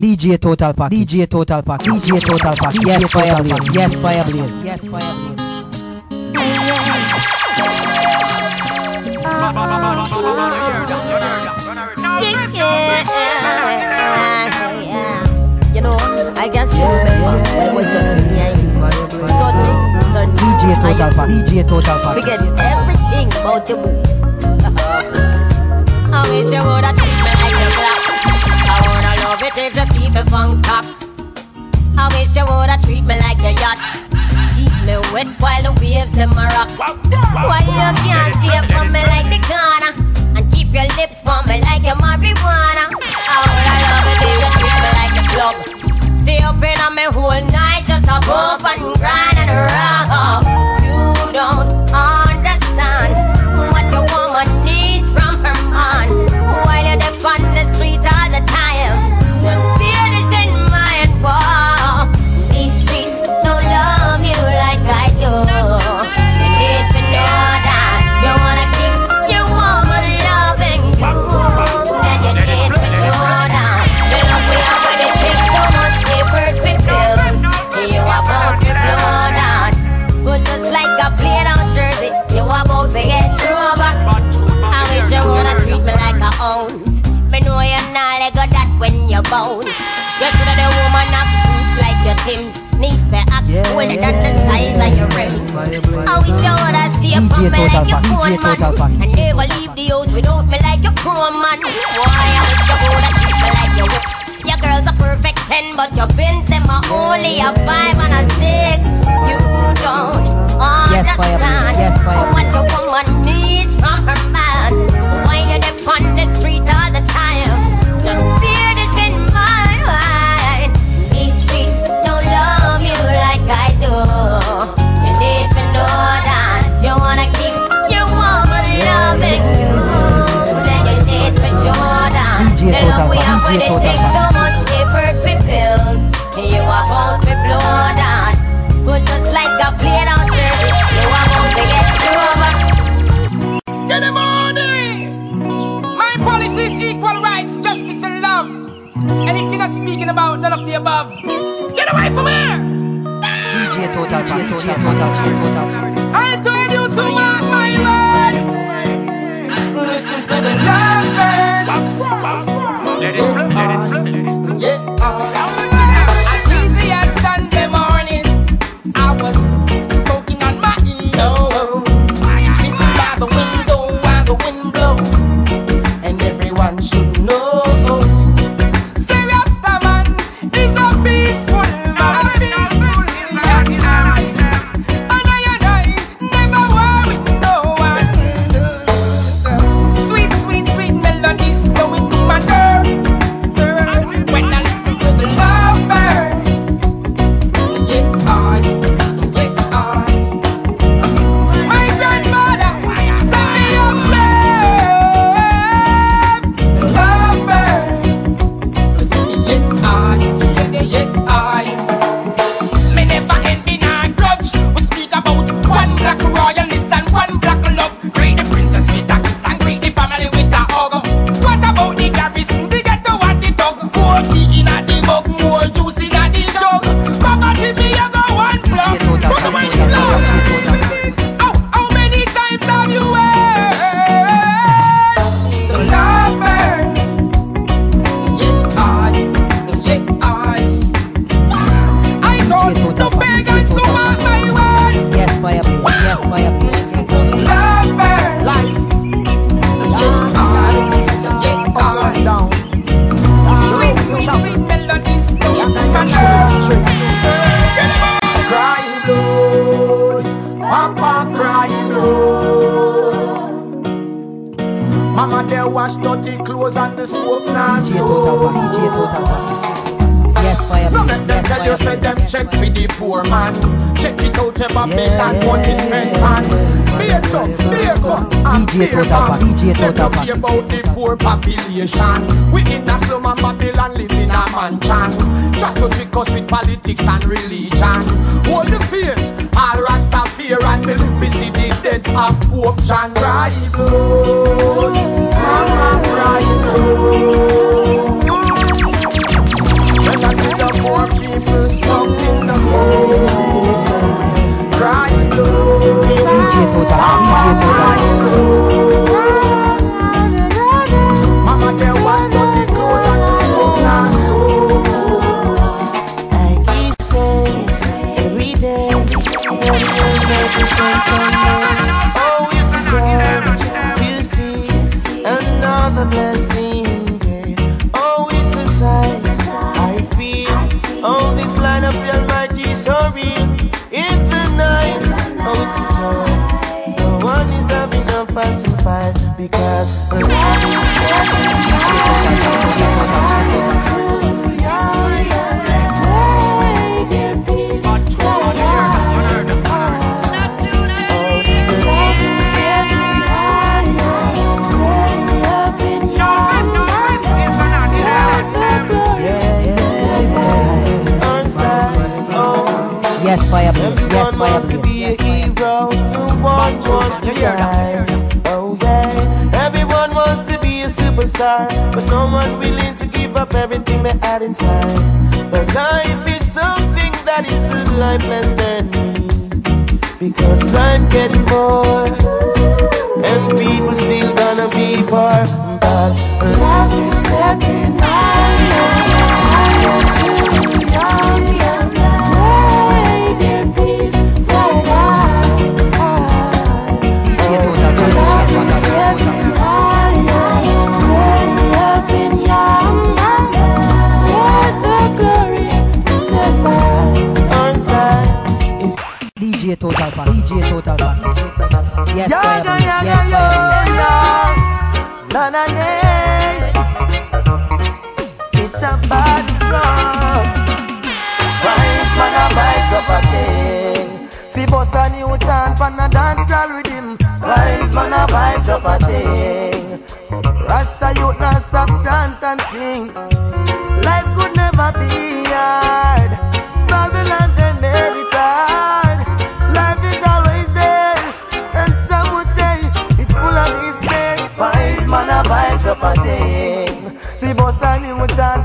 DJ Total Pack, DJ Total Pack, DJ Total Pack, yes Fireblade, yes Fireblade, yes Fireblade. You know, I can still remember when it was just me and you. Suddenly, suddenly, DJ Total Pack, DJ Total Pack. Forget everything about your boo. I wish you woulda treat love it if you keep me from top. I wish you woulda treat me like your yacht. Keep me wet while the waves them a rock. Why you can't stay from me like the corner and keep your lips for me like your marijuana? I woulda love it if you treat me like the club. Stay up in on me whole night just a bump and grind and rock. When you bounce. You shoulda the woman have boots like your Tim's. Need for act Yeah, cooler than the yeah, size of your rims. I wish you woulda stay DJ for me like your phone man. Never leave the house without me like your chrome man. Why I wish you woulda treat me like your whips. Your girl's a perfect ten, but your pins them are only a five and a six. You don't Yes, understand yes, Fireblade. what your woman needs from her man. Why you on the street all the time? Just bear I do. You need to know that you wanna keep your woman loving you. Then you need to show that DJ the love we Total, have DJ it takes so much effort to build. You are about to blow that. But just like a plane out there, you are about to get over. Get the money! My policy is equal rights, justice, and love. And if you're not speaking about none of the above, get away from here! I told you to mark my word. Listen to the love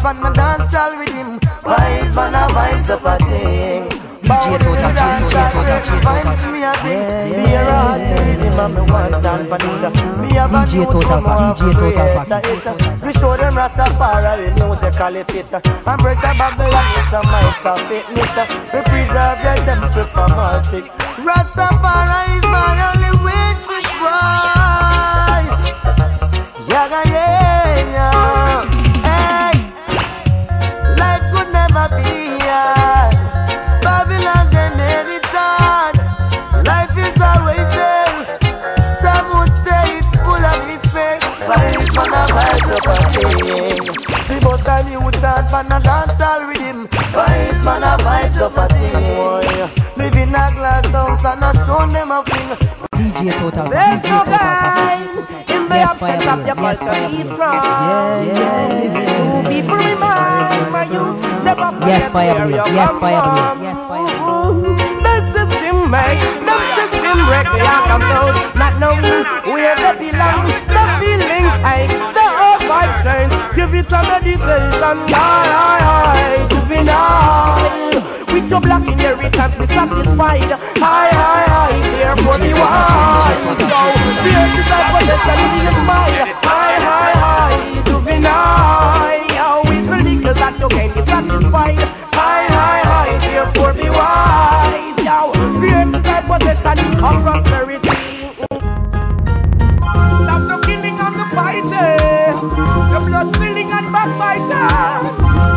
him would chant from the dancehall rhythm. Vibes, man, a vibes up a thing. DJ Total, DJ Total, DJ Total. Me a bring me a heart rhythm and me one chant for it. Me have a DJ youth Total from Pack, a DJ Total We show them Rastafari musically fit. And pressure Babylon it's a might of fitness. We preserve your temple from all sick Rastafari is my only way to try up a The boss and you chant man a dancehall rhythm Vibes man a vibes up a thing boy Live a glass house and a stone them a fling DJ Total There's DJ no Total in the Yes, absence of your Yes, culture be strong Two people remind my youth Never forget Yes, fire where you Yes, come fire from. Yes, fire. The system make the system break the heart of those not knowing where they belong. The feelings ache, the vibes change. Give it a meditation, aye, aye, aye, juvenile. With your black inheritance, be satisfied. Aye, aye, aye, therefore be wise. Yo, earth is our possession, see you smile. Aye, aye, aye, juvenile. With the little that you can be satisfied. Aye, aye, aye, therefore be wise. Yo, earth is our possession of prosperity.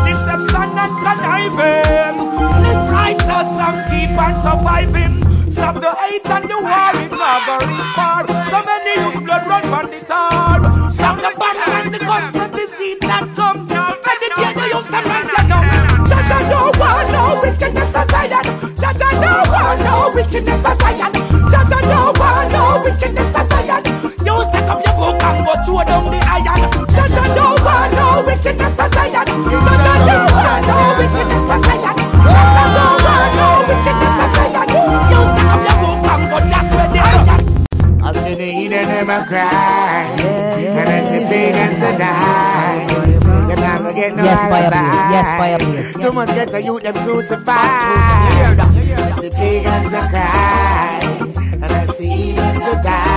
Deception and conniving. Live righteous and keep on surviving. Stop the hate and the war in Margaret far. So many youth blood run from the tar. Stop the banner and the guns and the seeds that come. Down. Meditate the youth and right now. Jaja no want no wickedness as Zion. Jaja no want no wickedness as Zion. Jaja no want no wickedness as Zion. You stack up your book and go throw down the iron. No want no want no wickedness as Zion. Rasta no want no wickedness as Zion. You stack up your book and go that's where the iron. I see the heathen them a cry, and I see pagans a die. Them not gonna get no Yes, fire alibi. blade. Yes, fire blade. Too much get a youth them crucified. I see pagans a cry, and I see heathens a die.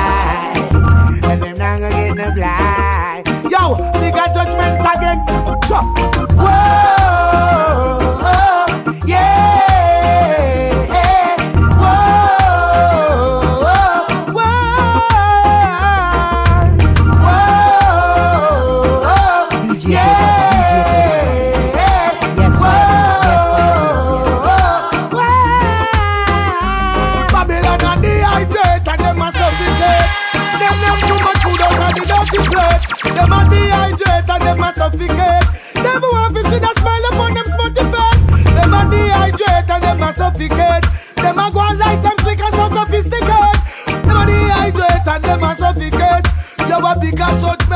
Them a dehydrate and them a suffocate. See the smile upon them smutty face. Them a dehydrate and them a suffocate. Them a go on like them slick and so sophisticated. Them a dehydrate and them a suffocate.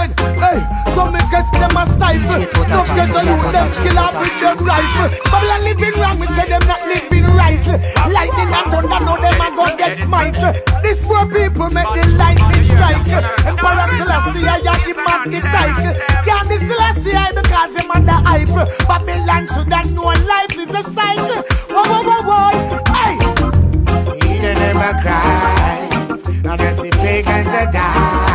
You a bigger judgment. Hey, some me get them a stifle. DJ Total No Pack, get the youth them kill off with them rifle. Babylon living wrong, we say them not living right. Lightning and thunder, now them a go get smite. This poor people make the lightning strike. And Selassie, I am the magnetite. Can't the Selassie I because him under hype. Babylon should have known life is a cycle. Whoa, whoa, whoa, whoa. Hey! Them a cry, and if the pagans a die,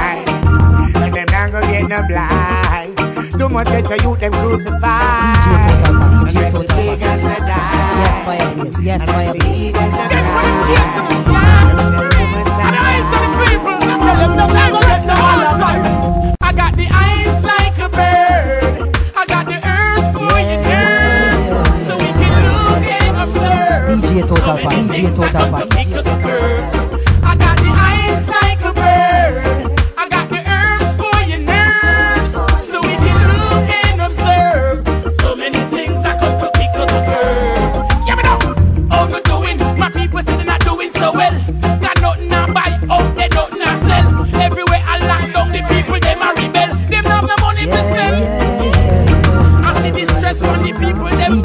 blind. Too much get to you them crucified. DJ Total Pack, And DJ if Total Pack. pagans a die, Yes, fire. Yes, fire and if the blade. eagles a die, Tell them them not go get no alibi. I got the eyes like a bird. I got the earth for your nerves. So we can look and observe. DJ Total So Pack, many DJ things I Total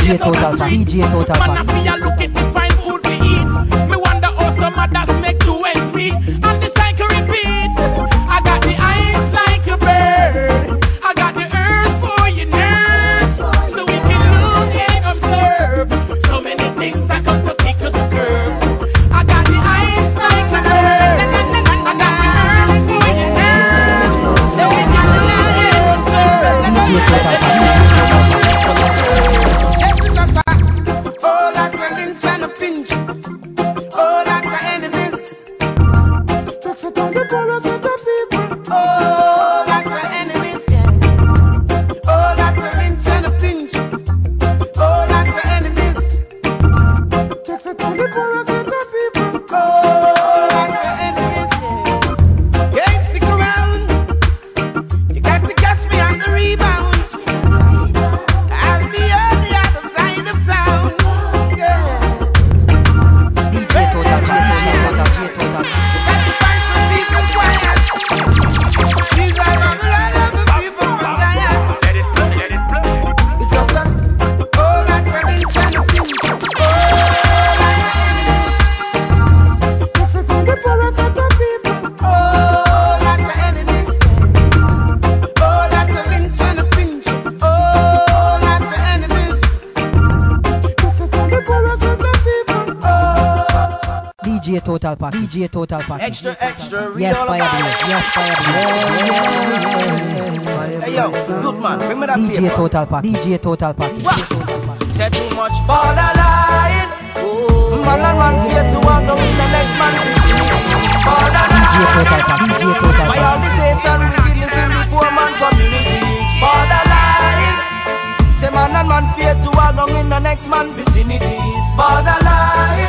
DJ Total Pack. DJ Total Pack. DJ Total Pack. Extra, extra, read Yes, all fire about it. Yes, fire blade. Hey yo, good man, bring me that DJ paper. Total Pack, DJ Total Pack. What? Say too much borderline. Man and man fear to walk down in the next man vicinity. Borderline. DJ Total Pack, DJ Total By Pack. all the Satan wickedness in the poor man community. Borderline. Say man and man fear to walk down in the next man vicinity. Borderline.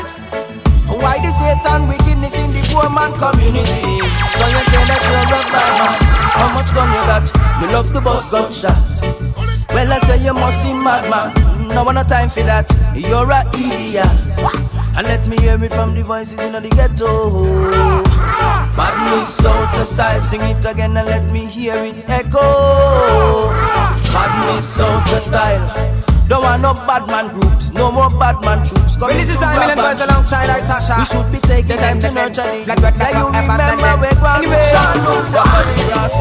Why the Satan wickedness in the poor man community? So you say that you're a bad man. How much gun you got? You love to bust gunshots. Well, I tell you must be madman. No one time for that. You're a idiot. And let me hear it from the voices in the ghetto. Badness out the style, sing it again and let me hear it echo. Badness out the style. Don't want no bad man groups, no more bad man troops. This is time Million Voice alongside like Sasha. we should be taking time to nurture the Like what Say you remember done where them. Grand Anyway. Sean looks somebody cross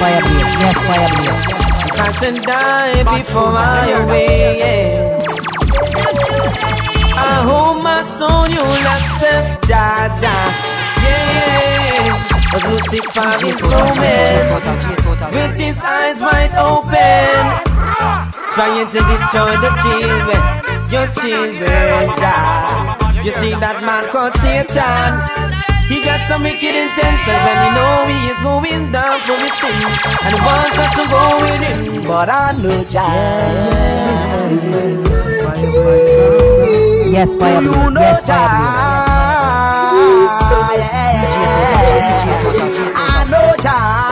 fire blade. Yes, fire blade. Pass and die before I away. Yeah. I hope my soul you'll accept, Jah Jah. Yeah. As Lucifer is Total. With his eyes wide open. Trying to destroy the children. Your children, Jah. You see that man called Satan. He got some wicked intentions and you know he is going down for his sins and he wants us to go with him. But I know Jah. Yes, fire know Yes, fire Jah. blade. DJ Total, DJ Total, DJ Total. I know.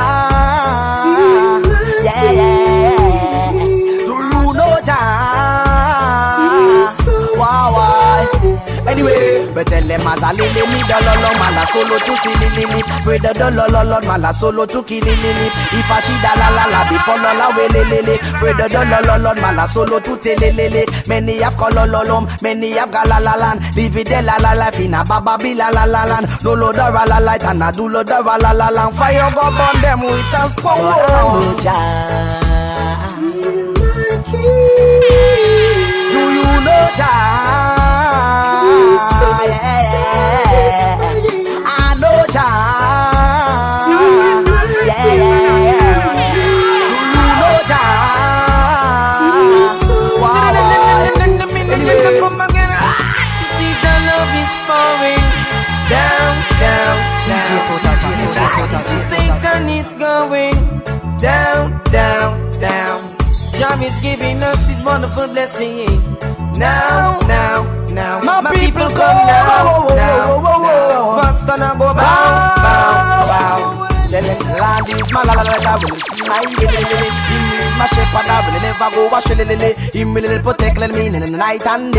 maza lili mi dololo mala solo tu si lili lip Pray dololo mala solo tu ki lili lip If a da la la la before lola we lili lip Pray the dololo mala solo tu te lili lip Many have kolololom, many have galalalan Live it la la life in a bababi la la la land. No lo da ra la light and a do lo da ra la la land. Fire go burn them with a squad Do you know Jah? Is giving us His wonderful blessing. Now, now, now. My, people, come now, now, now. Bust on and go my la la la la When see my my shepherd I will never go Him will protect me in the night and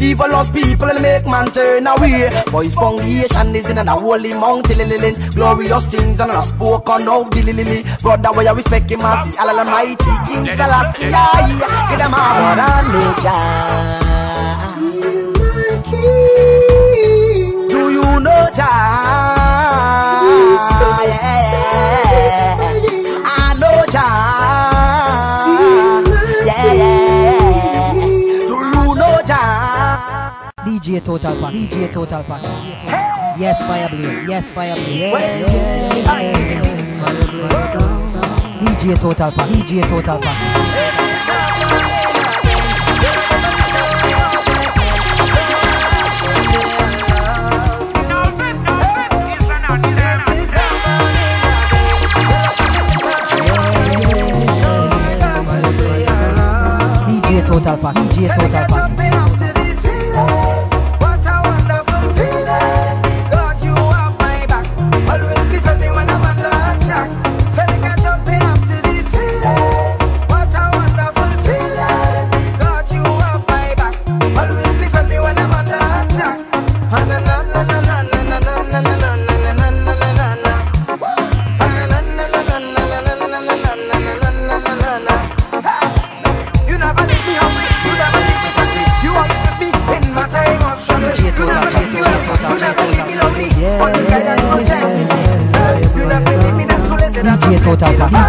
Evil lost people will make man turn away his foundation is in a holy mountain Glorious things and not spoken of the lily Brother why you respect him as the Almighty King Selassie Get them out I know Jah Do you know Jah? DJ Total Pack, DJ Total Pack. Yes, fire blade. Yes, fire blade. DJ Total Pack, DJ Total Pack. DJ Total Pack, DJ Total Pack.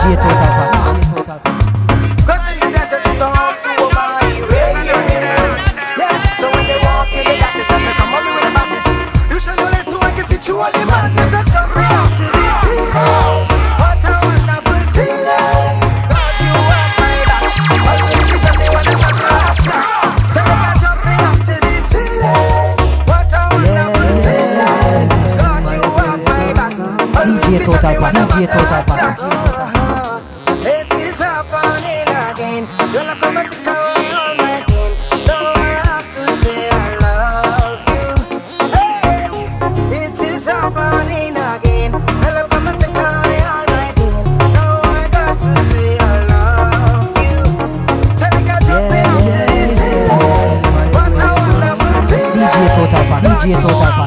जीत तो होता 越挫越棒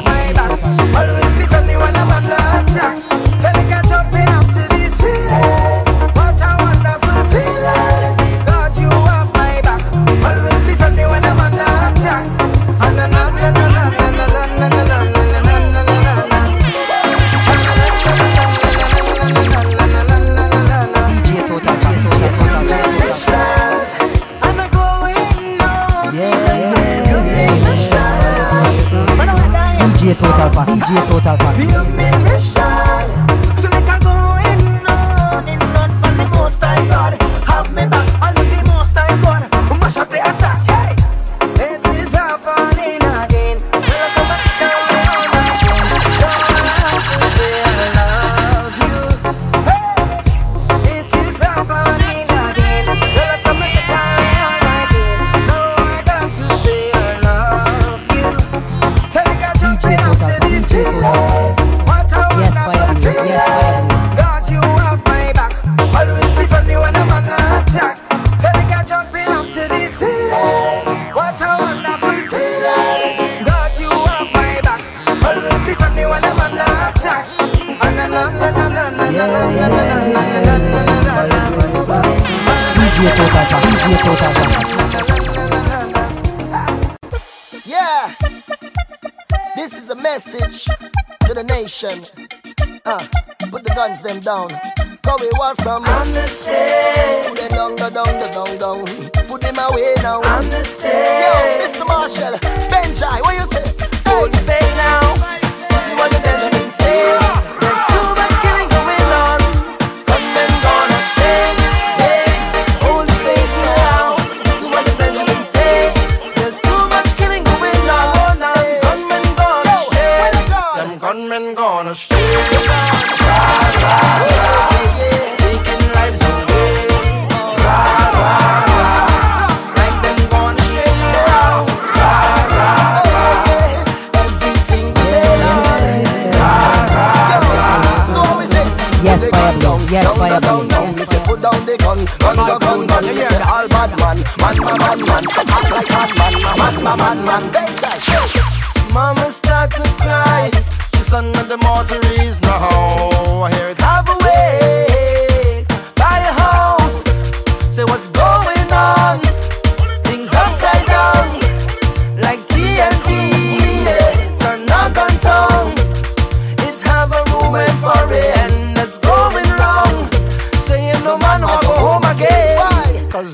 Yes, down, fire down, blue. down. Me say put down the gun, gun, gun, gun, gun. Me say all bad man, man, man, man, man. Act like bad man, man, man, man, man. Benjai. Mama start to cry. She's under the mortuaries now. I hear it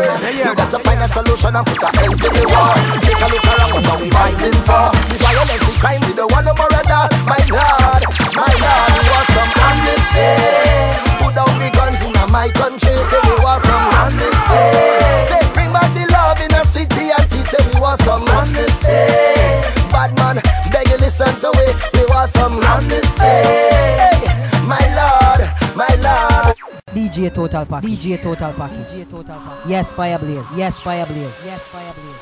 lessons. You got to find a solution and put an end to the war. Take a look around what are we fighting for. This violence, the crime, we don't want no more of that. My Lord, my Lord, we want some amnesty. DJ Total Pack, DJ Total Pack, DJ Total Pack. Yes, fire blaze. Yes, fire blaze. Yes, fire blaze.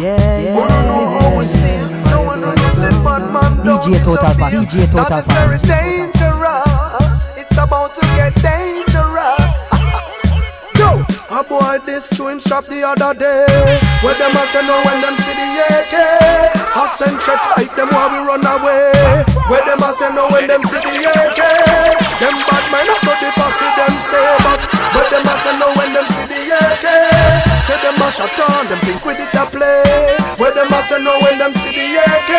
Yeah, yeah. Wanna know how we stay? So I know say bad man don't DJ Total Pack, DJ Total That is Pack. very dangerous. It's about to get dangerous. A boy this to him strap the other day. Where them a say no when them see the AK. I send check like them while we run away. Where them a say no when them see the AK. Them bad mind a so the posse them stay back. Where them a say no when them see the AK. Say them a shut on, them think with it a play. Where them a say no when them see the AK.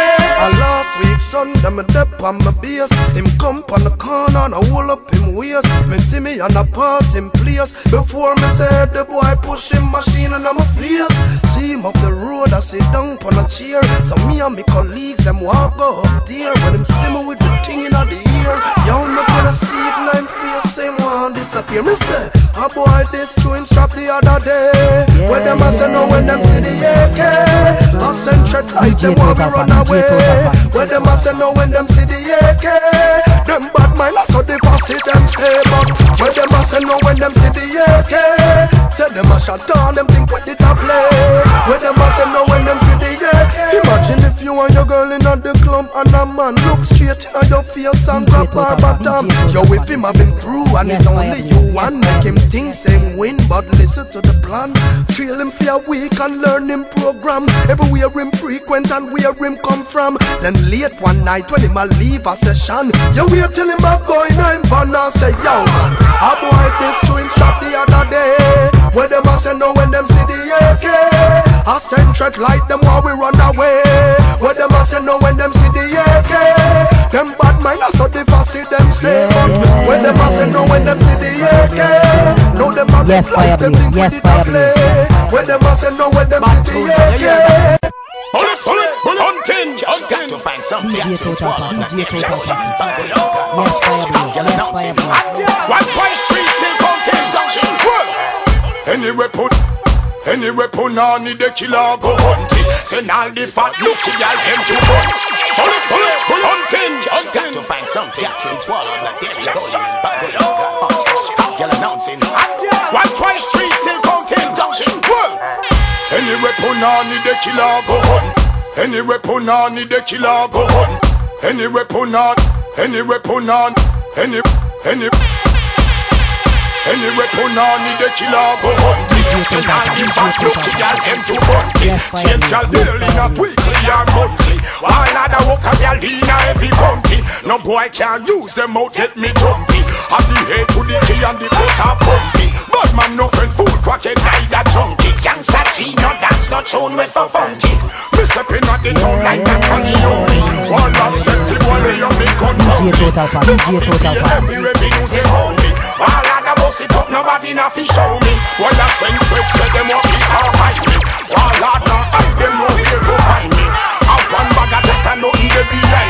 A last week son, them a dep on my base. Him come on the corner and I hold up him waist. Him see me and I pass him place. Before me say the boy push him machine and I'm a face. See him up the road, I sit down on a chair. So me and me colleagues them walk up there. When him see me with the thing in the ear, yo me coulda see it nine face. Same one disappear. Me say a boy this to him the other day. Them a say no when them see the AK. Send check like them while we run away. Where them a say no when them see the AK. Them bad mind I saw the posse them stay back. Where them a say no when them see the AK. Say them a shot on them think with it a play. Straight in your face and grab her bottom. Yo, if him have been through and it's only you one, make him think same win, but listen to the plan. Trail him for a week and learn him program. Everywhere him frequent and where him come from. Then late one night when him a leave a session, you wait till him a going I'm and say yo. A boy this to him shot the other day. Where them a say no when them see the AK. I send threat like them while we run away. Where them a say no when them see the AK. Them bad mind I saw the fussy them stay back. Where them a say no when them see the AK. No them a Yes, big fire like them blue. think Yes, with it a fire blue. play. Where them a say no when them see the AK. Bullet, bullet, bullet, hunting, hunting. to find something DJ to tota swallow. DJ get Total loud Pack. and bad it up. Yes, fire blue. Yes, announcing. fire blue. One twice, three, think counting, dunking. Anyway, put. Anyway, put on the killer go hunting. Send all the fat looky gal them to hunt. Bullet, bullet, bullet, hunting, Got hunting. to find something to swallow. Not get loud and bad it up. girl announcing. One, twice, three, still counting. Dunking. Well, any weapon on the killer go hunt. Any weapon on the killer go hunt. Any weapon on, any weapon on, any, any. Any weapon on the killer go hunt. It And I give back look to y'all them to hunt it Change y'all bill in a weekly or monthly All other work a y'all in a every bounty No boy can use them out get me jumpy Have the head to the key and the foot are pumpy Bad man no friend fool crackhead neither junkie. Gangsta G no dance no tune with for funky. Me stepping at the town like a Corleone One last step the one lay on me gun DJ Total Pack, DJ Total Pack. Every revenues they hold nobody nothing show me. Well, I send trips, say them up here and hide me. While I don't hide them, no here to find me. I one bag of jet and nothing they behind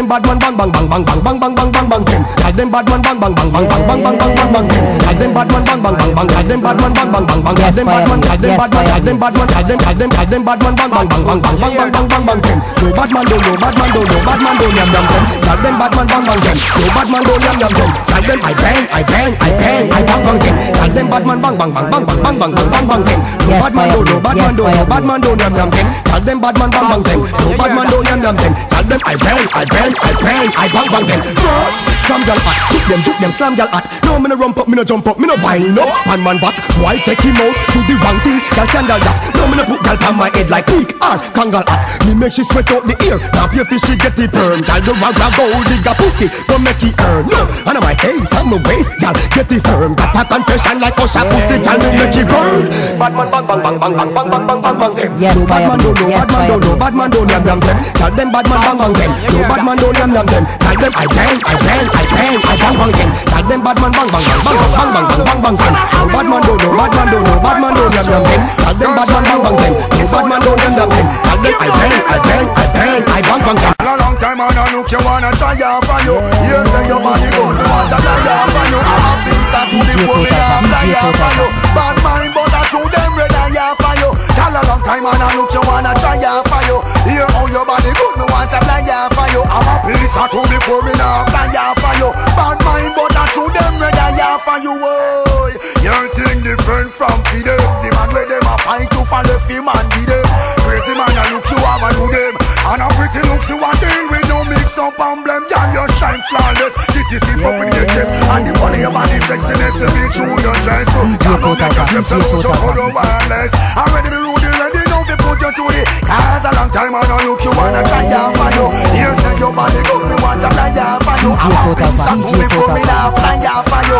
them bad man bang bang bang bang bang bang bang bang bang bang them. Gal them bad man bang bang bang bang bang bang bang bang bang bang them. Gal them bad man bang bang bang bang. Gal them bad man bang bang bang bang. Yes, them bad man. Gal them bad man. Gal them bad man. Gal them gal them gal them bad man bang bang bang bang bang bang bang bang bang bang them. No bad man do no bad man do no bad man do yam yam them. Gal them bad man bang bang them. No bad man do yam yam them. Gal them I bang I bang I bang I bang bang them. Gal them bad man bang bang bang bang bang bang bang bang bang bang them. No bad man do no bad man do no bad man do yam yam them. Gal them bad man bang bang them. No bad man do yam yam them. Gal them I bang I bang I bang I bang bang them. Cross, slam gal hot, shoot them, shoot them, slam gal hot. No me no rump up, me no jump up, me no wind up. Man man back, why take him out? Do the wrong thing, gal scandal that. No me no put gal on my head like peak or kangal hot. Me make she sweat out the ear, now pay fish she get the perm. Gal the rag rag gold digga pussy, go make it earn. No, and my face, on my waist, gal get the firm. Got a confession like Usher pussy, gal me make it burn. Bad man bang bang bang bang bang bang bang bang bang bang them. Yes, bad man do no yes, bad man do fire no bad man do yam yam them. Gal them bad man bang bang them. No bad man do yam yam them. Gal them I bang I bang I I pay, I bang bang gang. Tag them bad man bang bang gang, bang bang bang bang bang bang gang. No bad man don't bad man don't bad man don't yam yam gang. Tag them bad man bang bang gang, no bad man don't yam yam gang. Tag them I pay, I pay, I pay, I bang bang gang. A long time on a look, you wanna try out for you. Here say your body good, you want to try out for you. I have been sat to the pool, me try out for you. Bad mind, but I threw them red and for you. Tell a long time on a look, you wanna try out you Here how your body good, to fly out for you. I'm a piece of to the phone, me a fly out for you. Bad mind but I show them red eye for you boy Your thing different from fi The man where them a fight to follow fi man be them. Crazy man I look you have a do them. And a pretty looks you a deal with no mix up and blame. Girl you shine flawless. Titty stiff up in your chest. And the body of body sexiness You be true your dress. So DJ girl don't Total make DJ so Total hold Pack. wireless. I'm ready to to put you the Cause a long time I look you wanna try out for you. Here say your body good me want to fly out for you. I'm a piece of two before me now fly out for you.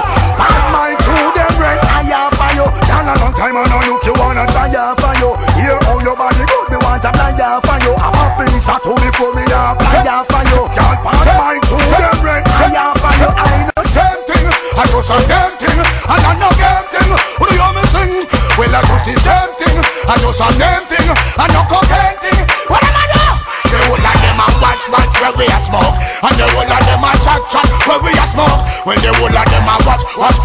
My true them red eye out for you. Down a long time I look you wanna try out for you. Here how your body good me want to fly out for you. I'm a piece of two before me now fly out for you. And my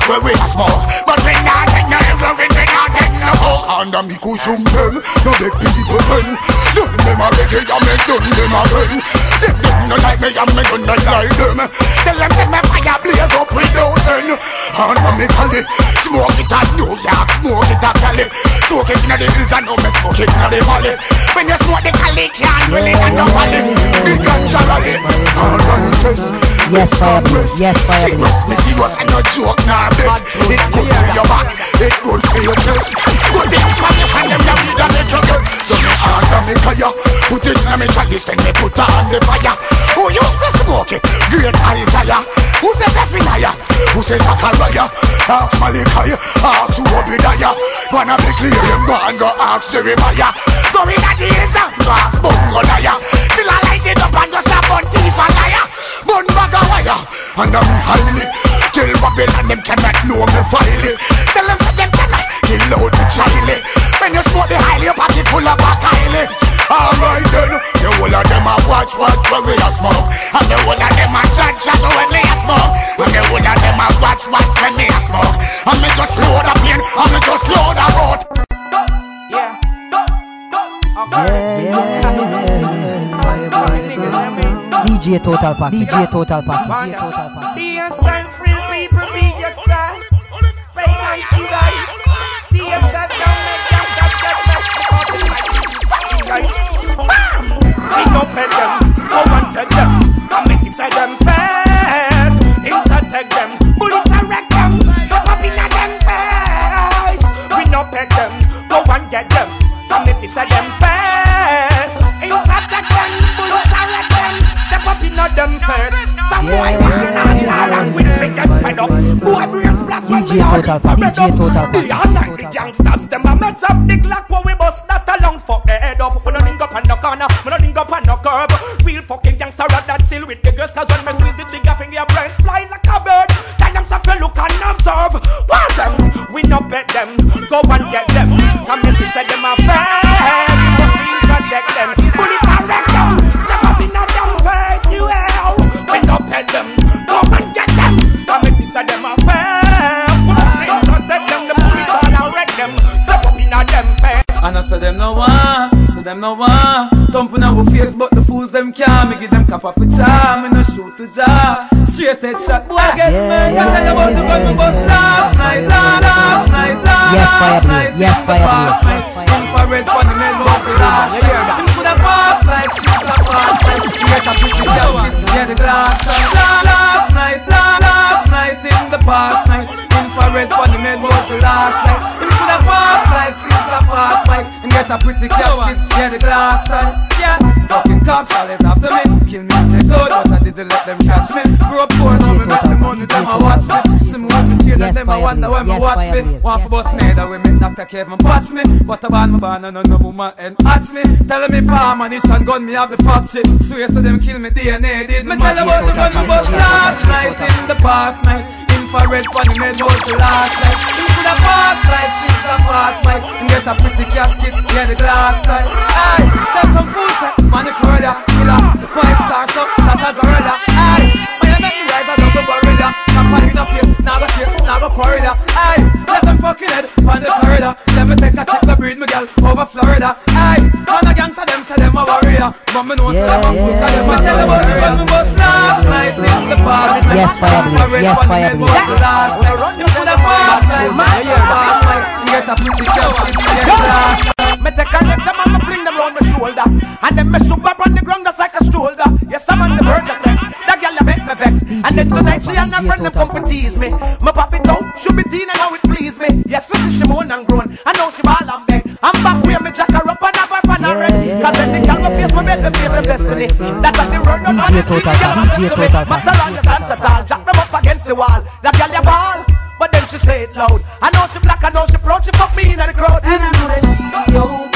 where we a smoke But we not take no heroin, we not take no coke And um, me cushion them, no big people friend Them them a ready and me done them a run. Them them no like me and me done not like them. Tell them say me fire blaze up without end. And me call it Smoke it at New York, smoke it at Cali. Smoke it inna the hills and now me smoke it inna the valley. When you smoke the Cali can't really in the valley. The ganja rally. And um, one says Yes, fire. Yes, fire. Serious, me serious and no joke nah bet It good for your back, it good for your chest. Good inspiration them that we done make you get So me heart and me fire Put it in me chalice then me put her on the fire. Who used to smoke it? Great Isaiah. Who says Zephaniah? Who says Zachariah? Ask Malachi, ask Obadiah. Wanna be clear him go and go ask Jeremiah. Go in at the and go ask Bungoliah Till I light it up and just a bun thief and liar gun bag a wire. And I'm highly. Kill Babylon, them cannot know me file it Tell them that them cannot kill out the child When you smoke the highly, your pocket full of bacaile Alright then, the whole of them a watch what when we a smoke. And the whole of them a judge at when we a smoke. And the whole of them a watch what when we a smoke. And me just load a pain, and me just load a road. Yeah, yeah, yeah. DJ Total Pack. DJ Total Pack. DJ Total Pack. Be yourself, free people, be yourself. You guys. See yourself, don't make that, that, that, that. We don't pay them, go and get them. A messy say them fed. Intertect them, bullets and wreck them. Stop up in them face. We no pay them, go and get them. A messy say them fed. Step up in them face. Some boy is not and we pick and fed up. Boy, brains blast when we are Total Pack. DJ. Total Pack. Beyond the gangsters, them a meds up the Glock when we bust that along for head up. We no link up on no corner, we no link up on no curb. Real fucking gangster at that chill with the girls, cause when me squeeze the trigger finger, your brains fly yes, fire past life. Infrared on the men must last. You hear that? A past life, skip a past life. Get a pretty girl, get the glass time. Last night, last night in the past night. Infrared on the men must last night. Put a past life, skip a past life. And get a pretty girl, get the glass. Yeah. Fucking cops always after me Kill me if they could But I didn't let them catch me Grew up poor Now me make the money Them I watch me See me watch me cheer Them I wonder when me watch me One for boss made Away Dr. Kevin patch me. What a band, my band, and no woman and watch me. Tell me ammunition, gun me have the factory Swear so them kill me DNA did Me tell about the gun me bust last night. in the past night. Infrared men was the last night. Into the past life, since the past night. And get a pretty casket, yeah the glass night. Aye, tell some fools say, man the corridor Killer, the five stars up, like a gorilla Aye, gorilla in a face, now go face, now go corridor Aye, let them fucking head, on the corridor Let me take a chick to breed me girl over Florida. Aye, man a gangster them say them a warrior. But me know say them a fool, cause them a tell about the gun me bust last night in the past. Yes, fire blade. Yes, fire men blade. was the last night. You passed like man, you pass like. You get a pretty girl, you get glass Me take a lift them and me fling them round my shoulder. And then me shoot up on the ground just like a shoulder Yes, I'm on the verge of sex me vex. And then tonight she and her friend them come to tease me. My pop it out, she be teen and how it please me. Yes, for she moan and groan. I know she ball and beg. I'm back where me jack her up and have her pan her red Cause then the girl me face me make me face them destiny. That's what the word on DJ the street Total the girl Pack, a DJ to me Total. Pack. Matter on the dance at all Jack them up against the wall. That girl you ball. But then she say it loud. I know she black, I know she proud. She fuck me in the crowd. And I know that she opens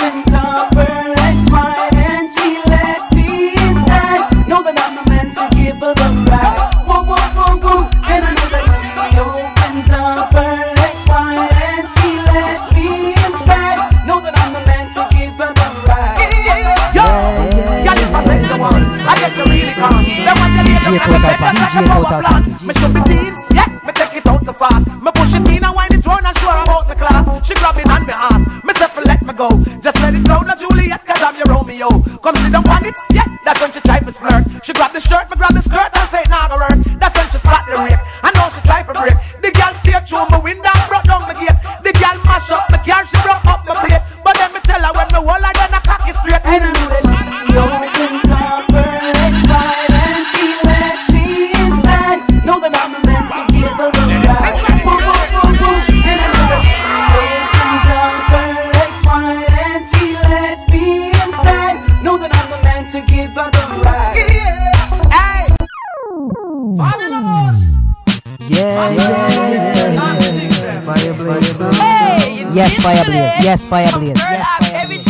fire blade. Yes, fire blade.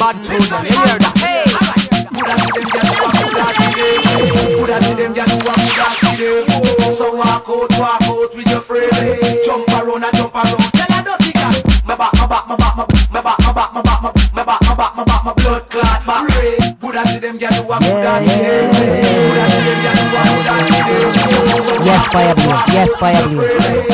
Bad children, you hear that? Coulda see them gyal who a coulda see them. So walk out, walk out with your friend. Jump around and jump around. Tell a dirty girl. Me back, me back, me back, me back, me back, me back, me back, me back, me back, my blood clot back. Coulda see them gyal who a coulda see them. Coulda see them gyal who a coulda see them. Yes, fire blade. Yes, fire blade.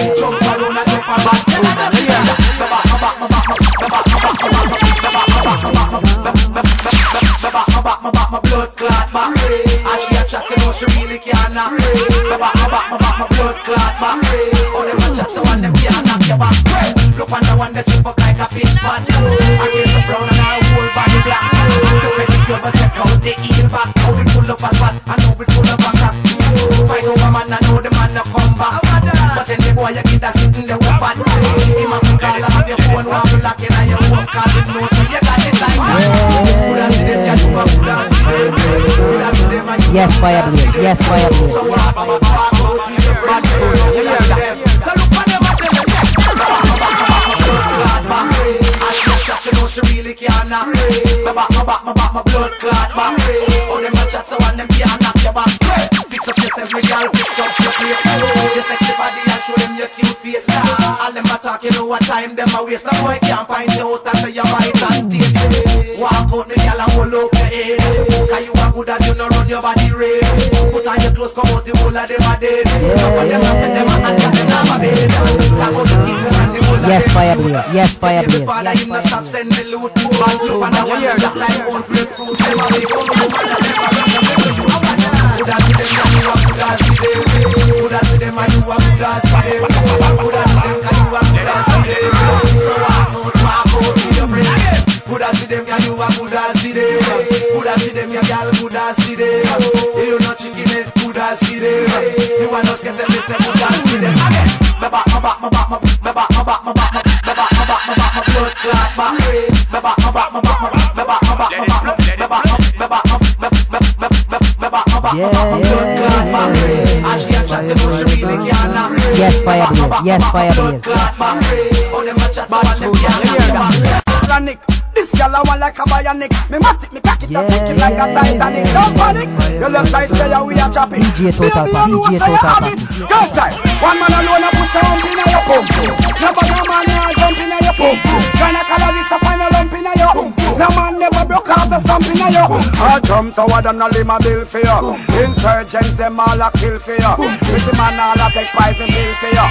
Yes, fire blaze. Yes, fire blaze. She really can't knock My back, my back, my back, my blood clot back Oh, them a chat so and them can't knock your back Fix up yourself, me girl, fix up your place Your sexy body and show them your cute face All them a talk, you know what time them a waste No boy can't and them a run the middle You a man Coulda see them and you a coulda see them Coulda see them and you a coulda see them Coulda see them and you a coulda see them So walk out, with your friend again Coulda see them you a coulda see them Coulda see them, your girl coulda see them You no chicken head coulda see them You a just get them, they say coulda see them again Me back, me back, me back, me me back, me back, me back, me me back, me back, me back, me blood clot back. Me back, me back, me back, me me back, me back, me back, me back, me back, me me me me me me back, me back, me back, me blood clot back. And she a chat to know she really can't knock. Yes, fire blaze. Yes, fire blaze. Clot back. A chat so and them can't knock. Bionic. This girl I want like a bionic. Me matic, me cock it up, make it like a Titanic. Don't panic. You left side say we are chopping. DJ Total Pack. DJ Total Pack. Good time. One man alone a put your hump in your pump. No bother man a jump in your pump. Gonna calories a your pump. No man never broke out the something in your pump. I jump so I don't know lima bill for you. Insurgents them all a kill for you. Pretty man all a take poison pill for you.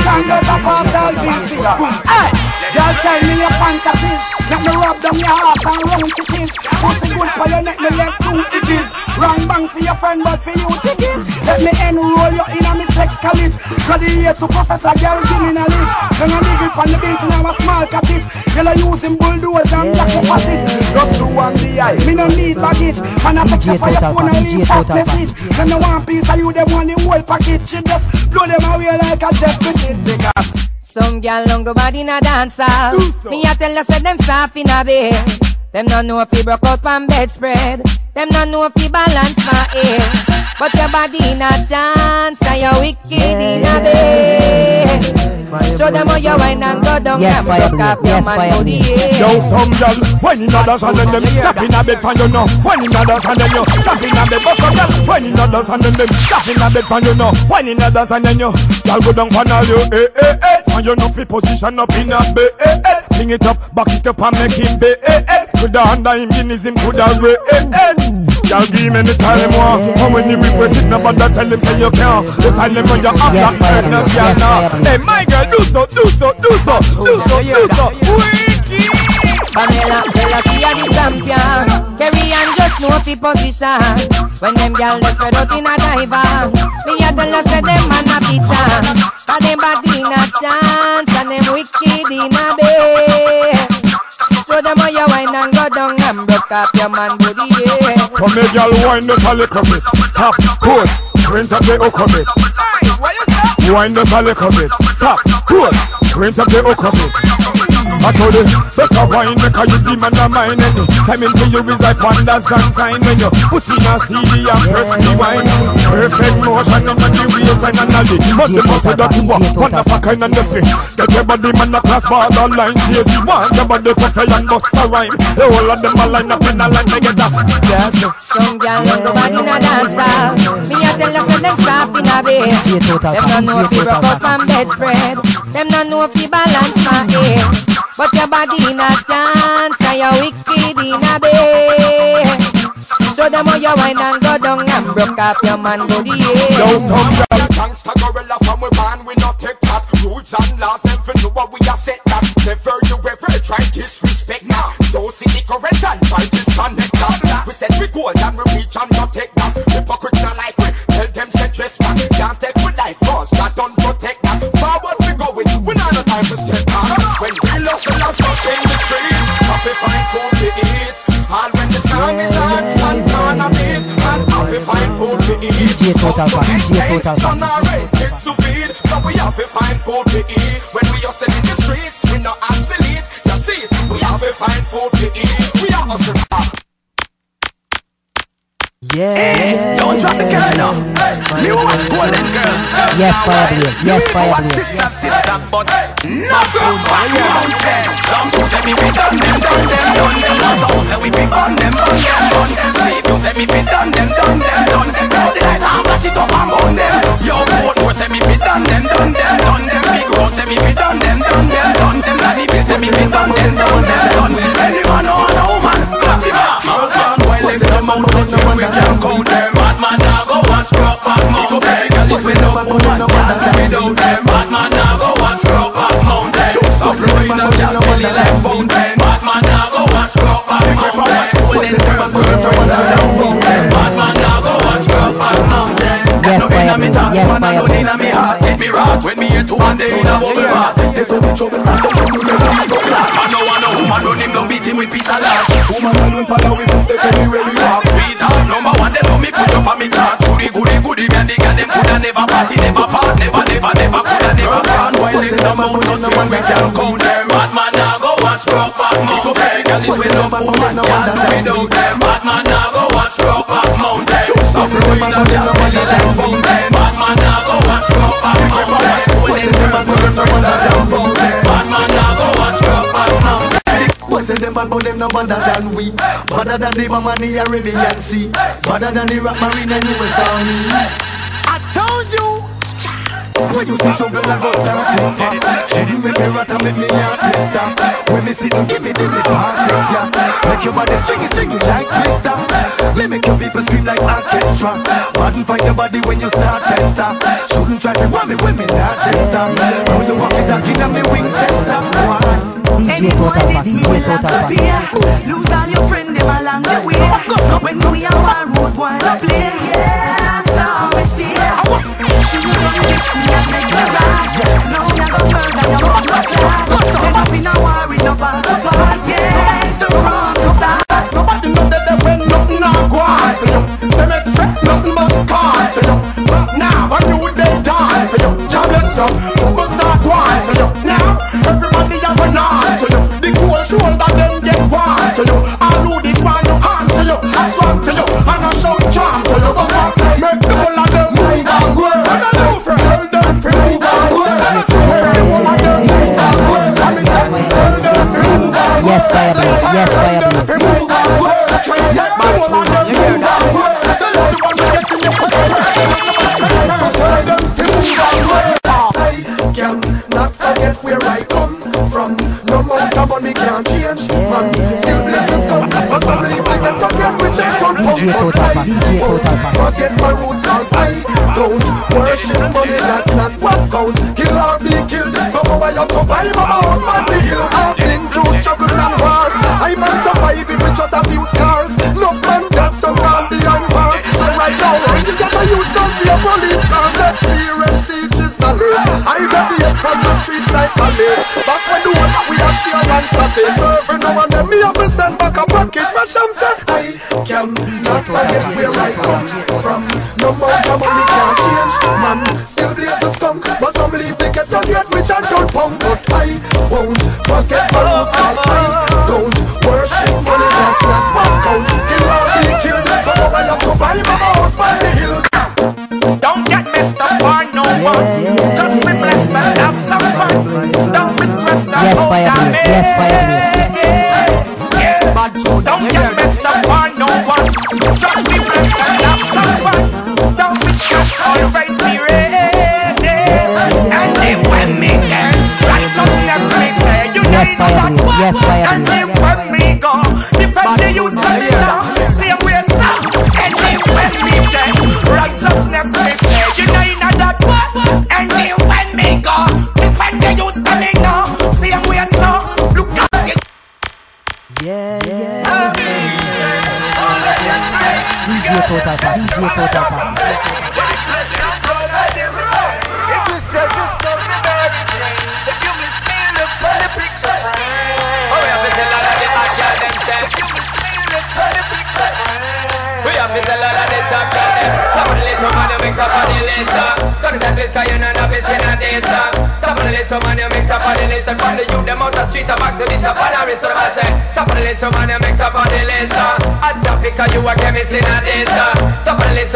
Standards of all tell bill for you. Hey, girl tell me your fantasies. Let me rub down your heart and round it is. Pussy good for your neck, me left two it is. Wrong bang for your friend, but for you it is. Let me enroll you in a me sex college. Graduate to professor, girl, give me knowledge. Then I nigga from the beach and I'm a small cottage. Girl, I using bulldozer and black opposite. Just do one the eye, me no need baggage. Man, I you for your phone and leave fuck Total Pack. message. Then the one piece of you, them want the whole package. She just blow them away like a jet because Some gal don't go bad in a dancer. Me a tell you say them soft in a bed. Them no know if you broke out from bedspread. Them no know if you balance my head. But your body in a dance and you wicked in a bed. Show them how you wine and go down Yes, fire broke off blaze. your Yes, fire body. blaze. Yo, some gal, when in others and then them Stop in a bed for you know. When in others and then you Stop in a bed for some gal When in others and then them Stop in a bed for you know. When in others and then you Gal go down for all you Eh, eh, eh. And you know fi position up in a bed Eh, eh. Bring it up, back it up and make him bed Eh, eh. Coulda under him Guinness him coulda way Eh, eh Gal give me the style him want And when him request it Nobody tell him say you can't The style him when you have Yes, that fire turn up blaze. gal Yes, now fire. Hey my girl do so, do so, do so Do so, oh, do so Wicked Pamela, tell us we are the champion. Carry on just know fi position. When them gyal dey spread out in a diver, me a tell you say them man a pizza. Cause them body in a dance and them wicked in a bed. Show them how you wine and go down and broke up your man body. Yeah. Come here, girl, wind us a little bit. Stop, pause, rinse up the hook of it. Wind us a little bit. Stop, pause, rinse up the hook of it. I told you, better wine because you demand a mine any Time into you is like wonders and sign When you put in a CD and press rewind Perfect motion in the waistline and all the But the muscle that you want, wonderful kind of nothing Get your body man a class borderline Chase you want your body to fly and bust a rhyme The whole of them a line up in a line together Yes, Some gyal don't go in a dancer. Me a tell you say them soft in a bed. Them no know if you broke out from bedspread. Them no know if you balance my head. But your body a dance and you wicked in a bed. Show them how you wine and go down and broke up your man body. Yo, Yeah. some girl Thanks to gorilla from we born, we not take that. Rules and laws, them for know what we are set that. Never you ever try disrespect now. Don't see the current and try disconnect that. We said we gold and we reach and not take that. Hypocrites not like we, tell them say back. Can't take with life first, that don't protect that. Forward we going, we not no time to step to eat. DJ Total Pack. DJ Total Son Pack. are red kids to feed, so we have to find food to eat. When we are in the streets, we not obsolete. You see, we have to find food to eat. We are hustle. Yeah. drop the kitchen up. Me watch golden girls. Yes, fire blaze. Yes, fire blaze. Sister, sister, but not good mountain. Some two say me fi done them, done them, done them. Not all say we fi burn them, burn them, burn them. See two say me fi done them, Trouble, not the trouble, never leave up class. Man no want no woman run him, don't beat him with pizza lash. Woman alone follow him, they can be really rock. Sweetheart, number one, they love me, put up on me chart. Goody, goody, goody, man, the girl them coulda never party, never part, never, never, never, coulda never gone. While it's the mount, nothing when we can count them. Bad man now go and struck back mountain. Girl, if we love woman, can't do without them. Bad man now go and struck back mountain. So flowing up your belly like fountain. Bad man now go and struck back mountain. Golden girl, girlfriend, Bad them bad but them no better than we. Better than the Mamani Arabian Sea. Better than the Rock Marine and US Army. I told you. When you see trouble, I go starting from She didn't make me rat and make me me stop When me sit and give me me pass yeah. Make your body stringy, stringy like twister Me make your people scream like orchestra. And find your body when you start tester Shouldn't try to want me when me not jester Now you want me talking on me Winchester. Why? DJ Total Pack. DJ Total Pack. Lose all your friends them along the way. When we are one road boy no play. Yeah, so we stay. She know you miss me and make me ride. Now you go murder your mom no class. End up in a war with no bad bad. Yeah, so from the start. Nobody know that they when nothing on. Them nothing but go. Yes, fire blaze. Yes, fire. I can not forget where I come from. No amount of money can't change. Man, still blessings come. But believe I can forget which I come from. DJ Total Pack. DJ Total Pack.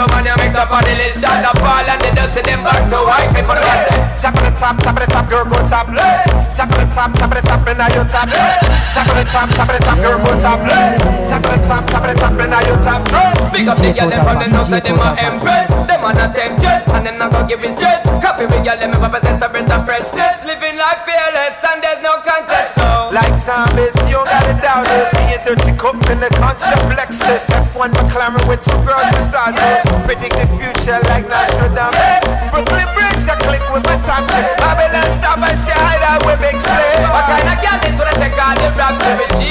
So man, you make the list. Shot the fall and the dust to them back to white. For the say, Top of the top, top of the top, girl, go top. Top of the top, top of the top, and now you top. Top of the top, top of the top, girl, go top. Top of the top, top of the top, and now you top. Big up the girl them from the north side, them a empress Them a not temptress, and them not gonna give you stress Copy with girl, them have a presence of breath of freshness Living life fearless, and there's no contest, no Like zombies, you don't gotta doubt There's me and Dirty Cup in the concept Lexus. F1 McLaren with two girls massages. Predict the future like Nostradamus. Brooklyn Bridge, I click with my top shit. Babylon stop and shine out with big split. What kind of girl is when I take all the rap to me? She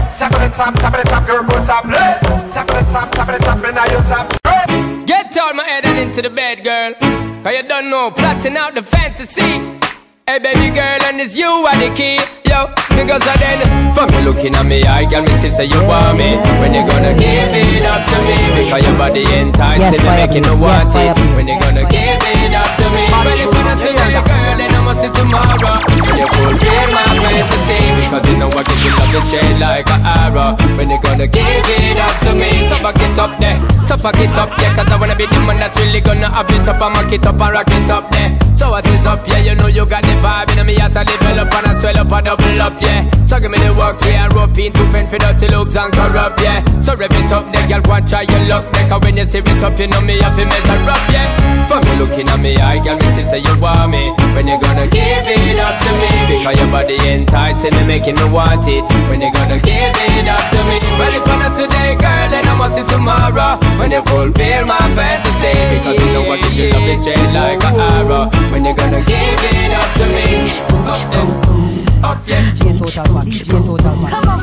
Top of the top, top of the top, girl, go top. Top of the top, top of the top, and now you top. Get out my head and into the bed, girl. Cause you don't know, plotting out the fantasy. Hey, baby girl, and it's you are the key. Yo, because I then, from me looking at me, I got me to say you want me. When you gonna give it up to me? Because your body enticing Yes, me, fire making blue. me Yes, want fire it. When you gonna give it up to me? When you gonna today, girl, then I must see you fulfill know I shade like an arrow. When you gonna give it up to me? So it up there, so it up. Cause I wanna be the man that's really gonna have it up and mock it up and rock it up there. So what is up, yeah? You know you got the vibe, in me out to develop and I swell up and double up, yeah. So give me the work, yeah. Rope into fend for dirty looks and corrupt, yeah. So rev it up, there, girl, go and try your luck. Cause when you steer it up, you know me have to measure up, yeah. For me looking at me, I girl, me see say you want me. When you gonna give it up to me? Because your body enticing me, making me want it. When you gonna give it up to me? Well, if not today, girl, then I must see tomorrow. When you fulfill my fantasy. Because you know I give you love the shade like an arrow. When you gonna give it up to me? Up there, up yeah. DJ Total Pack, DJ Total Pack. Come on.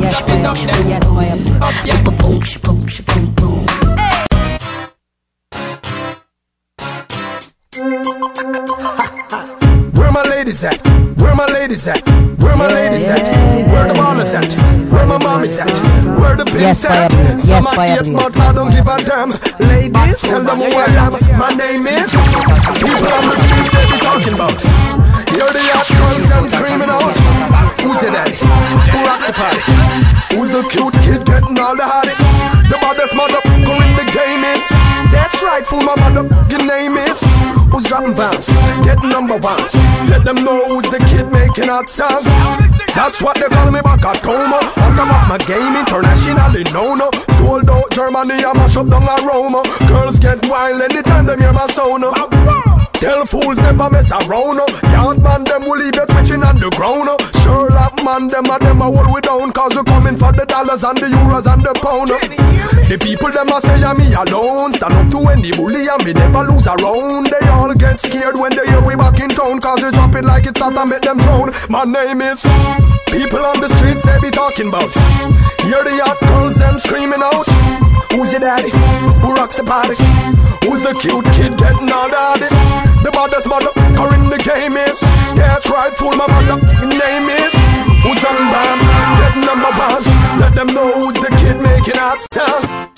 Yes, fire blue. Yes, fire blue. Up yeah. Where my ladies at? Where my ladies at? Where my ladies at? Where the mamas at? Where my mommies at? Where the pigs Yes, at? blue. Yes, Some fire are blue. but I don't give a damn. Ladies, tell them who I am. My name is. People on the street they be talking about. Hear the hot girls them screaming out. Who's it at? Who rocks the party? Who's the cute kid getting all the hottie? The baddest motherfucker in the game is. That's right, fool, my motherfucking name is. Who's dropping bombs? Getting number ones. Let them know who's the kid making hot songs. That's what they call me back at home. I'm up my game internationally no no Sold out Germany, I mash up down a Roma. Girls get wild anytime they hear my sound. Tell fools never mess around. Oh. Yard man, them will leave you twitching on the ground. Oh. Sherlock man, them a them a hold we down. Cause we coming for the dollars and the euros and the pound. Oh. The people them a say I'm me alone. Stand up to any bully and me never lose a round. They all get scared when they hear we back in town. Cause we drop it like it's hot and make them drown. My name is. People on the streets they be talking about. Hear the hot girls them screaming out. Who's your daddy? Who rocks the party? Who's the cute kid getting all daddy? The baddest motherfucker in the game is. Yeah, right, fool my mother. Name is. Who's on bombs? Getting number ones. Let them know who's the kid making hot sounds.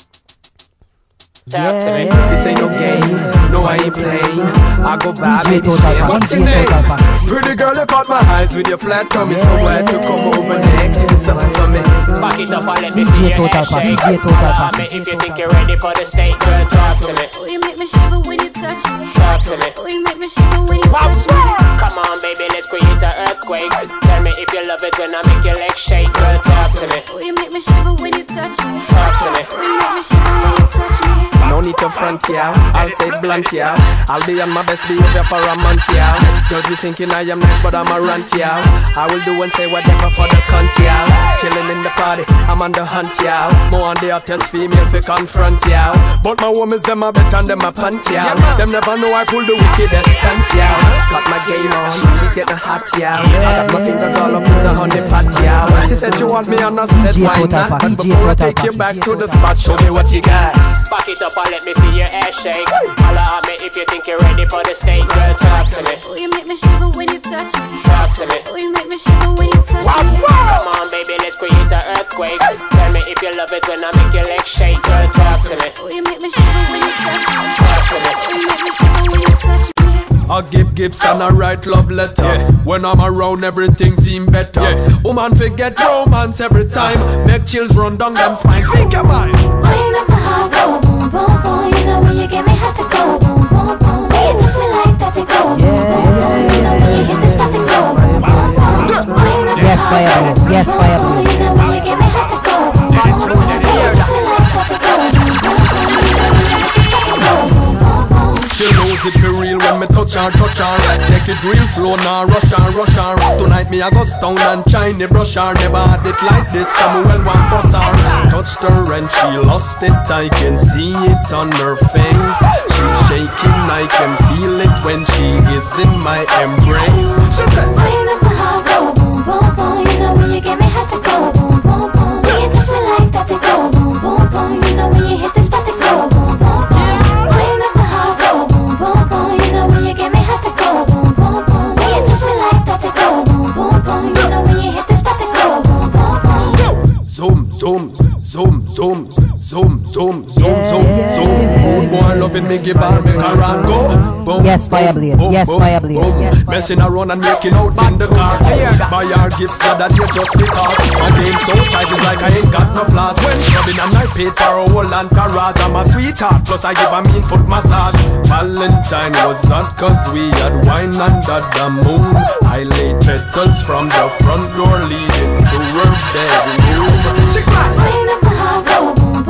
Talk to me. This ain't no game. No, I ain't playing. I go back. DJ Total Pack, What's your DJ name? Pretty girl, you caught my eyes with your flat tummy. So glad to come over next. You do something for me. Back it up and let me see your Total head Pack, shake. DJ Total Tell me if you think you're ready for the state, girl, talk to me. Oh, you make me shiver when you touch me. Talk to me. Oh, you make me shiver when you touch me. Come on, baby, let's create an earthquake. Tell me if you love it when I make your legs shake, girl, talk to me. Oh, you make me shiver when you touch me. Talk to me. Oh, you make me shiver when you touch me. No need to front, yeah. I'll say it blunt, yeah. I'll be on my best behavior for a month, yeah. Girls be thinking I am nice, but I'm a runt, yeah. I will do and say whatever for the cunt, yeah. Chilling in the party, I'm on the hunt, yeah. More on the hottest female fi confront, yeah. But my women's them a bet and them a punt, yeah. Them never know I pull the wickedest stunt, yeah. Got my game on, she's getting hot, yeah. I got my fingers all up in the honey pot, yeah. She said she want me and I said DJ why not. But before I Total take you back to the spot, show me what you got. Back it up and let me see your ass shake. Holla at me if you think you're ready for the stage, girl. Talk to me. Oh, you make me shiver when you touch me. Talk to me. Oh, you make me shiver when you touch me. Come on, baby, let's create an earthquake. Tell me if you love it when I make your legs shake, girl. Talk to me. Oh, you make me shiver when you touch me. Talk to me. Oh, you make me shiver when you touch me. I give gifts and I write love letter. When I'm around, everything seem better. Woman forget romance every time. Make chills run down them spines. Think your mind. You make my heart go boom, boom. You know when you get me hot to go boom, boom, boom. When you touch me like that, it go boom, boom, boom. You know when you hit the spot, it go boom, boom, boom. Yes, fire Yes, fire me touch her, touch her. Take it real slow now, rush her, rush her. Tonight me I go stone and shiny brush her. Never had it like this, Samuel one bust her. Touched her and she lost it, I can see it on her face. She's shaking, I can feel it when she is in my embrace. She said, you make my heart go boom, boom, boom. You know when you get me hot to go boom, boom, boom. When you touch me like that, it go boom, boom, boom. You know when you hit the zoom, zoom, zoom, zoom, zoom, zoom, zoom. Boy loving me, give her make her run go. Boom, Yes, fire blade. Yes, boom, fire blade. Yes, fire Messing around and making out in the car. Buy her gifts so that you just because. My game so tight it's like I ain't got no flaws. When rubbing and I paid for a whole and carrot. I'm a sweetheart, plus I give a mean foot massage. Valentine was hot cause we had wine under the moon. I laid petals from the front door leading to her bedroom. She cried.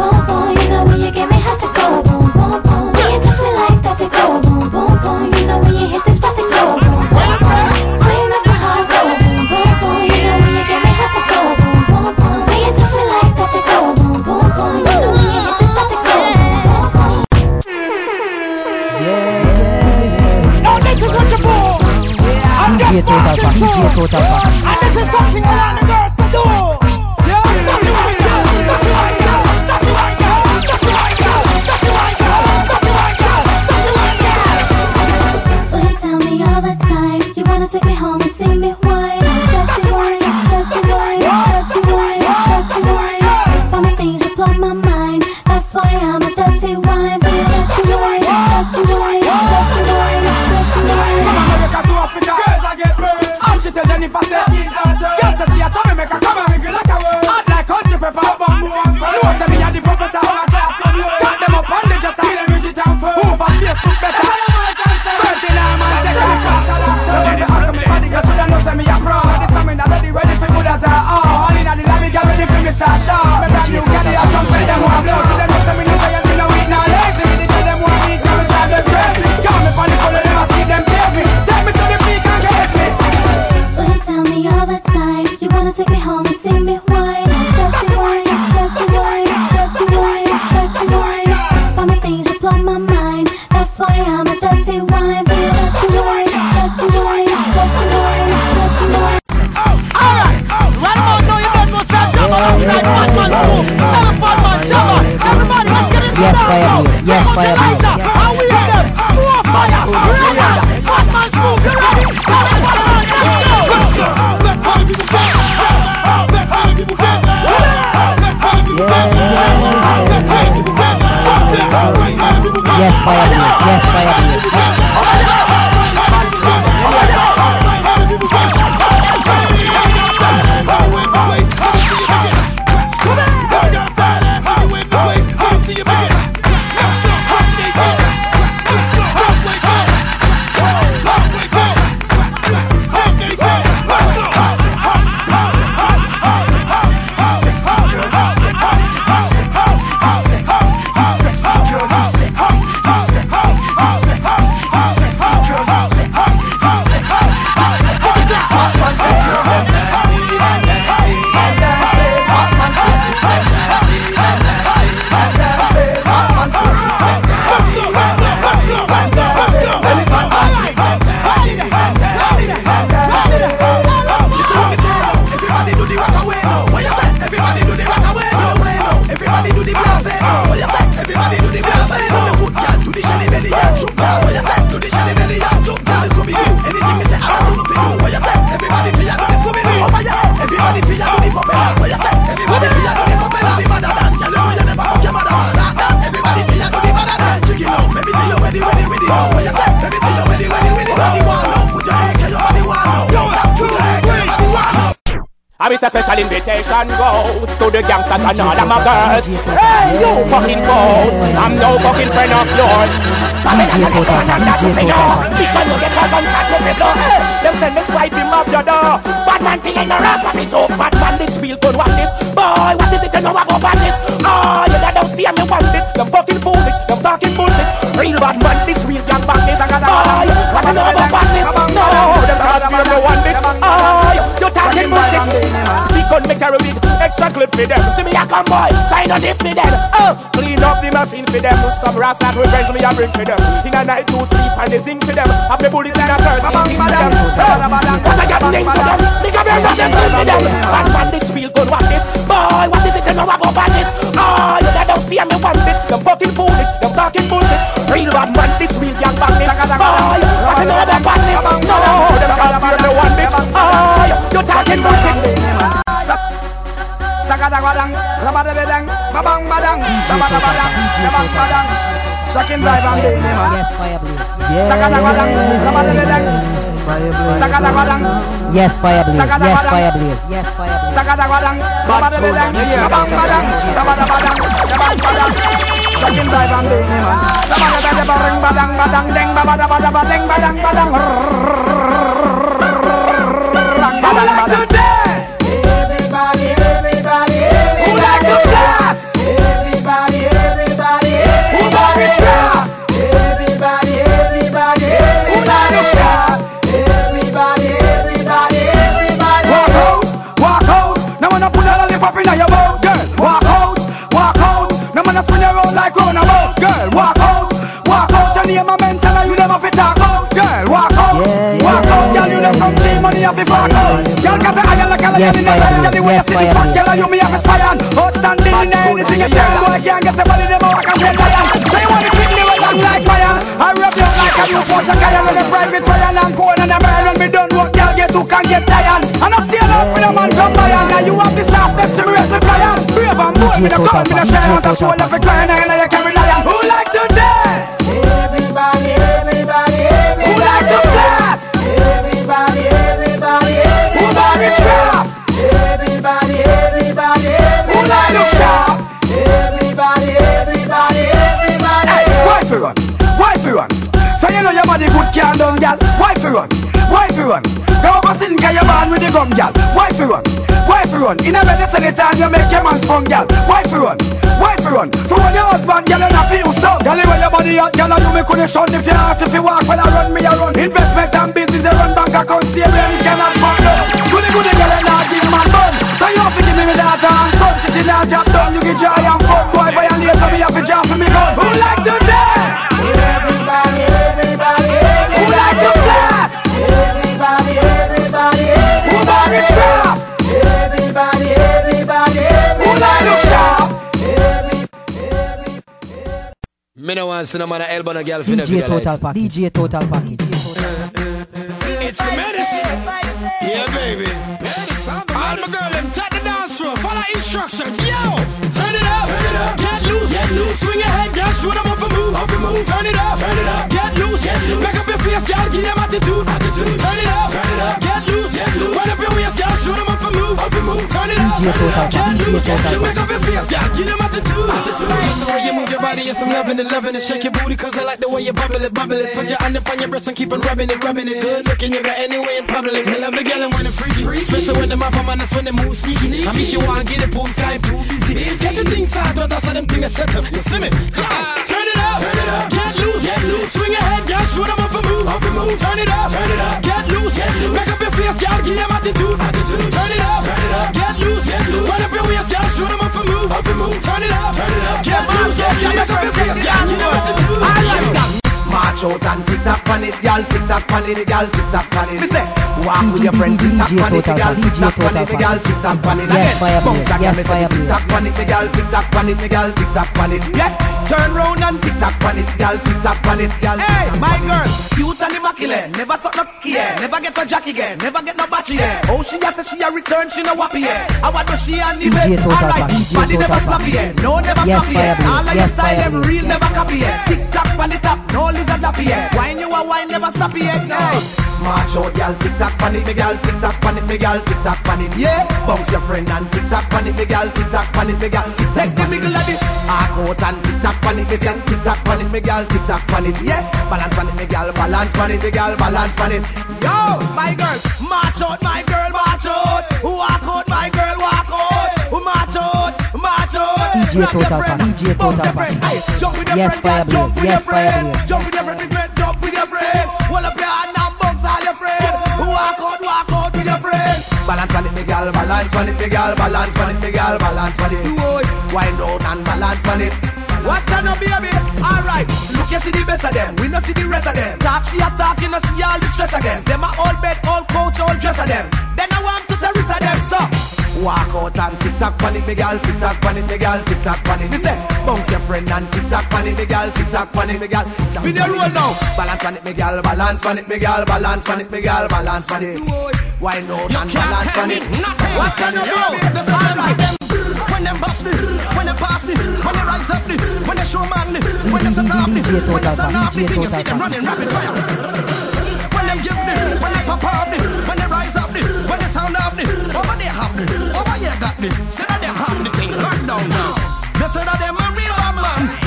Boom, boom, boom. You know when you get me hot to go boom, boom, boom. When you touch me like that, it go boom, boom, boom. You know when you hit the spot, it go boom, boom, boom. Oh, you make my heart go boom, boom, boom. You know when you get me hot to go boom, boom, boom. When you touch me like that, it go boom, boom, boom. You know when you hit the spot, it go boom, boom, boom. Now this is what you do. I'm DJ just Total passing Pack. DJ. Total Pack. And this is something I Miss a special invitation goes to the gangsters and all of my girls. Hey, you fucking foes, I'm no fucking friend of yours. DJ Total Pack, DJ Total Pack. Because you get a gun shot with me blow. Them send me swipe him up your door. Bad man thing in the rest of me so bad man this real good one this. Boy, what is it you know about badness? Oh, you got steer me want it. Them fucking foolish, them talking bullshit. Real bad man this real young badness. Boy, what you know about badness? No, them cause me no it. Talking bullshit. We gun me carry with extra clip for them. See me a come boy, try not diss me then. Oh, clean up the machine for them. Some rats that revenge me a bring for them. In a night to sleep and they sing for them. Have the bullet in a curse. What I got thing for them. Nigga bear from them sing for them. Bad man this real good what this. Boy, what is it you know about badness? Oh, you that don't steer me one bit. Them fucking foolish, them talking bullshit. Real bad man this real young badness. Boy, what you know about badness? No, them can't steer me one bit. Oh, you talking bullshit. Rabadabedang, babang badang, sabadabadang, tota, jabang tota. badang. Shakin drive and day, man. Yes, Fire. Stakadagwadang, rabadabedang, Yes, Fire Blaze. Yes, Fire Blaze. Yes, Fire rabadabedang, babang badang, badang. Badang, badang, deng, badang, badang. Like to dance? Everybody, everybody, Who like to flex? everybody, everybody, Who like to trap? everybody, everybody, Who like to shop? everybody, everybody, everybody. Walk out, walk out. Now when I put a lollipop in your mouth, girl. Walk out, walk out. Now when I spin around like roundabout, girl. Walk out, walk out. Your name a mental come see money off the fuck got the iron like a Yes, lion in the fire sun. blue. The way you Yes, see the fire fat blue. you me have a spy. Outstanding in anything you tell. Boy, can't get the body, them out, I can tell lion. So you want to treat me well, I'm like fire. I rub you like a new Porsche Cayenne with a private Ryan and cold and a man when me done work, girl, get who can get tired. And I see enough with a man come by and now you have the softness to me rest me flying. Brave and bold, me no me no Total shy, Pack, want to DJ show Total love for crying and you carry you your body good can't done, gal. Why fi run? Why fi run? Go over sin get your man with the gum, gal. Why fi run? Why fi run? In a medicine time you make your man strong, gal. Why fi run? Why fi run? For when your husband, gal, and I feel stuck. Gal, where your body at, gal, you me coulda shun if you ask if you walk when I run, me I run. Investment and business, they run bank account, stay where me cannot fuck up. Goody goody, gal, and I give man bun. So you have to give me me daughter and son. Titty now job done, you get joy Me no want see no man a elbow no girl finna DJ Total Pack. DJ Total Pack. It's the medicine. Yeah, baby. All my girl, them take the dance floor, follow instructions. Yo, turn it up, turn it up, get loose, get loose. Swing your head, girl, show them off a move, off a move. Turn it up, turn it up, get loose, get loose. Make up your face, girl, give them attitude, attitude. Turn it up, turn it up, get loose, get loose. Run up your waist, girl, show them DJ turn it Total up, get DJ Total Make up your face, girl, give them attitude, attitude. Just the way you move your body, yes, I'm loving it, loving it. Shake your booty, cause I like the way you bubble it, bubble it. Put your hand up on your breast and keep on rubbing it, rubbing it. Good looking, you got any in public. I love the girl and when it free, free. Especially when them off man, that's when they move sneaky. I mean, she want get it, boom, time too busy. Get the thing side, but that's how them thing is set up. You see me? Yeah. Turn it up, turn it up, loose, get loose. Swing your head, girl, show them off a move, off a move. Turn it up, turn it up, get loose, get loose. Make up your face, girl, give them attitude, attitude. Turn it up, turn it up, get loose, get loose. Run up your waist, girl, show them off a move, off a move. Turn it up, turn it up, get loose, get loose. Make up your face, girl, give them attitude. I like that. March out and tick tock on it, gal, tick tock on it, gal, tick tock on it. Me say, walk with your friend, tick tock on it, tick tock on it, tick tock on it. Yes, fire blade. Yes, fire tick blade. tock on it, tick tock on it, tick tock on it. Yeah, turn round and tick tock on it, tick tock on it. Hey, my girl, cute and immaculate, never suck no yeah. never get no jack again, never get no battery, yeah. Oh, she has said she a return, she no wappy, yeah. I want to she and the DJ bed, Total alright. Pack, DJ Body never sloppy, yeah. No, never Yes, floppy, yeah. All of your style, them real, never copy, yeah. Tick tock on the top, no lizard lappy, yeah. never stop yet. Hey. March out, gal, tick tock pan it, me gal, tick tock pan it, me gal, tick tock pan it. Yeah, bounce your friend and tick tock pan it, me gal, tick tock pan it, me gal. Take the middle of it, arc out and tick tock pan it, me gal, tick tock pan it, me gal, tick tock pan it. Yeah, balance pan it, me gal, balance pan it, me gal, balance pan it. Yo, my girl, march out, my girl, march out. Walk out, my girl, walk out, march out. DJ Total Pack, DJ Total Pack. Jump with your Yes, Fire Blade, yes, Fire friend. Blade. Jump with your friend, friend, jump with your friend. Hold up your hand and bounce all your friends. Walk out, walk out with your friends. Balance on it, me gal, balance on it, me gal, balance on it, me gal, balance on it. Wind out and balance on it. What kind of baby? Alright, look you see the best of them, we no see the rest of them. Talk she a talk, you no see all the stress again. Them a all bed, all coach, all dress of them. Then I want to terrorist of them, so. Walk out and tick tock pan it, me gal, tick tock pan it, me gal, tick tock pan it. Me say, bounce your friend and tick tock pan it, me gal, tick tock pan it, me gal. Spin your roll now. Balance pan it, me gal, balance pan it, me gal, balance pan it, me gal, balance pan it. Wind out and balance pan it. What can you do? Alright. When them bust me, when them pass me, when they rise up me, when they show man me, when they set up me, when they Total set up me, DJ thing you tota see them running rapid fire. Me, when they pop up me, when they rise up me, when they sound up me, over there have me, over here got me. Say that them have the thing locked down now. They say that them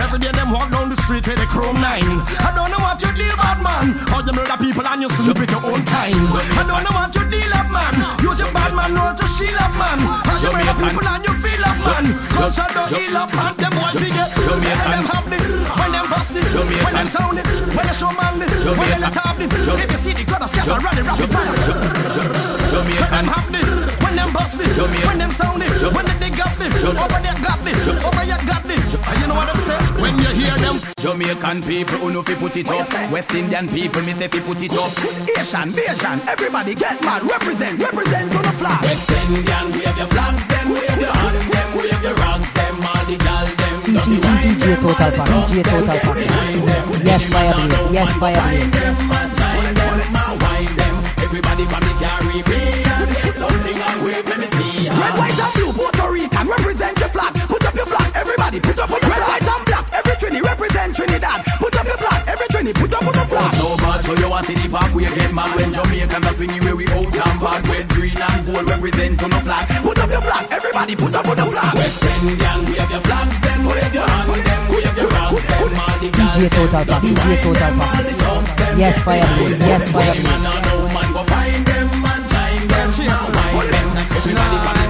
Every day them walk down the street with a chrome nine. I don't know what you deal bad man. How you murder people and you sleep with your own kind. I don't know what you deal up man. Use your bad man roll to shield up man. How you murder people and you feel up man. Culture don't heal up man. Them boys we get. Say them it. When them bust it. When them sound it. When they show man it. When they let up it. If you see the crowd scatter running rapid fire. Say them have it. When them bust it. When them sound it. When they dig up it. Over there got it. Over here got it. And you know what I'm saying? When you hear them. Jamaican people who know fi put it up West Indian people me say fi put it up Asian, Asian, everybody get mad Represent, represent on the flag West Indian, wave your flag them Wave your hand them, wave your rag them All the gal them DJ, DJ Total Pack, DJ Total Pack. Yes, Fire Blade, yes, Fire Blade. Wine them, ma wine them Everybody from the Caribbean When Jamaicans are swinging where we out and bad. Red, green and gold represent on the flag. Put up your flag, everybody, put up on the flag. West Indian, wave your flag them Wave your hand them, wave your rag them All the gal DJ Total Pack, DJ Total Pack. Yes, Fire Blade, yes, Fire Blade. Man, I know man go find them and join them. Now wine them? Everybody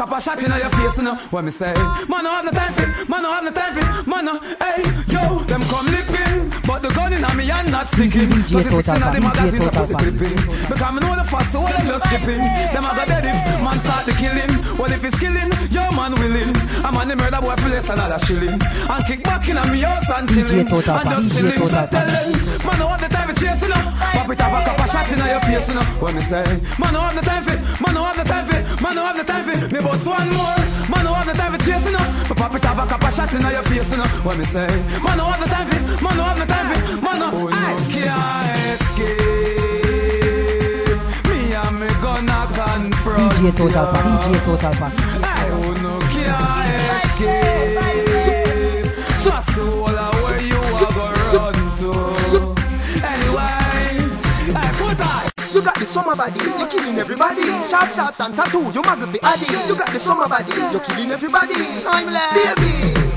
It a couple shot in your face, you know. What me say? Man, I have no time for. Man, I have no time for. Man, I, hey, yo, them come lipping, but the gun in me and not sticking. But the six in the magazines DJ I put Total the Pack. clipping. Because me know the fast, so of you skipping. Them a go dead if man start the killing. Well, if it's killing, yo man willing. I'm on the murder boy for less than another shilling. And kick back in on me house and chilling. Total and just chilling. So Pack. tell them, man, I have the time for chasing her. Pop it off a couple shot in your face, know. What me say? Man, I have the time for. Man, I have the time for. Man, I have the time for. Me but one more. Man, I have the time for chasing. But pop it off a couple shot in your face, know. What me say? Man, I have the time for. Man, I have the time for. Man, oh, no, can't escape. Me and me gonna confront DJ Total Pack, ya. DJ Total Pack. I oh, no can't escape. Fast all where you are gonna run to. Anyway, I put I. You got the summer body, you're killing everybody. Short shots and tattoo, you muggle the addy. You got the summer body, you're killing everybody. Timeless, baby.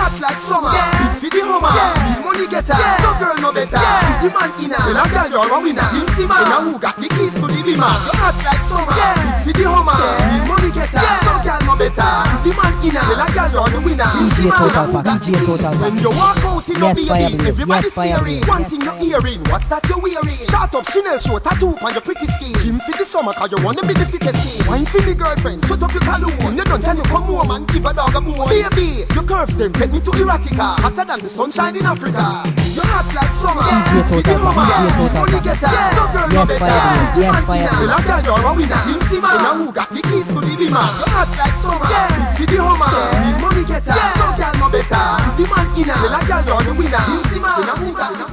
Hot like summer, big for the hummer. Real money getter, no girl no better. Big the man inner, well a girl you're a winner. Sim simmer, and who got the keys to the beamer? Hot like summer, big for the hummer. Real money getter, no girl no better. The man inner, well a girl you're the winner. Sim DJ simmer, Total who Pack, got DJ Total when you walk out in Yes, a Fire baby, everybody yes, Fire staring. Blade. One thing you're hearing, what's that you're wearing? Shut up, Chanel show, tattoo on your pretty skin. Gym for the summer, cause you wanna be the fittest skin. Wine for me girlfriend, sweat up your cologne. You done, can you come home and give a dog a bone? Baby, your curves them take me to erotica. Hotter than the sunshine in Africa. You hot like summer. DJ Total Pack. DJ Total Pack. getter, no girl no Yes, better. Fire Blade, Big yes, man Fire inner, Blade. well, a girl you're a winner. Sim simmer, and who got the keys to the beamer? You hot like summer. Uh, Big for the hummer. Real money getter, uh, no girl no better. The man inner, uh, well, a girl you're the winner. Sim simmer, and who got the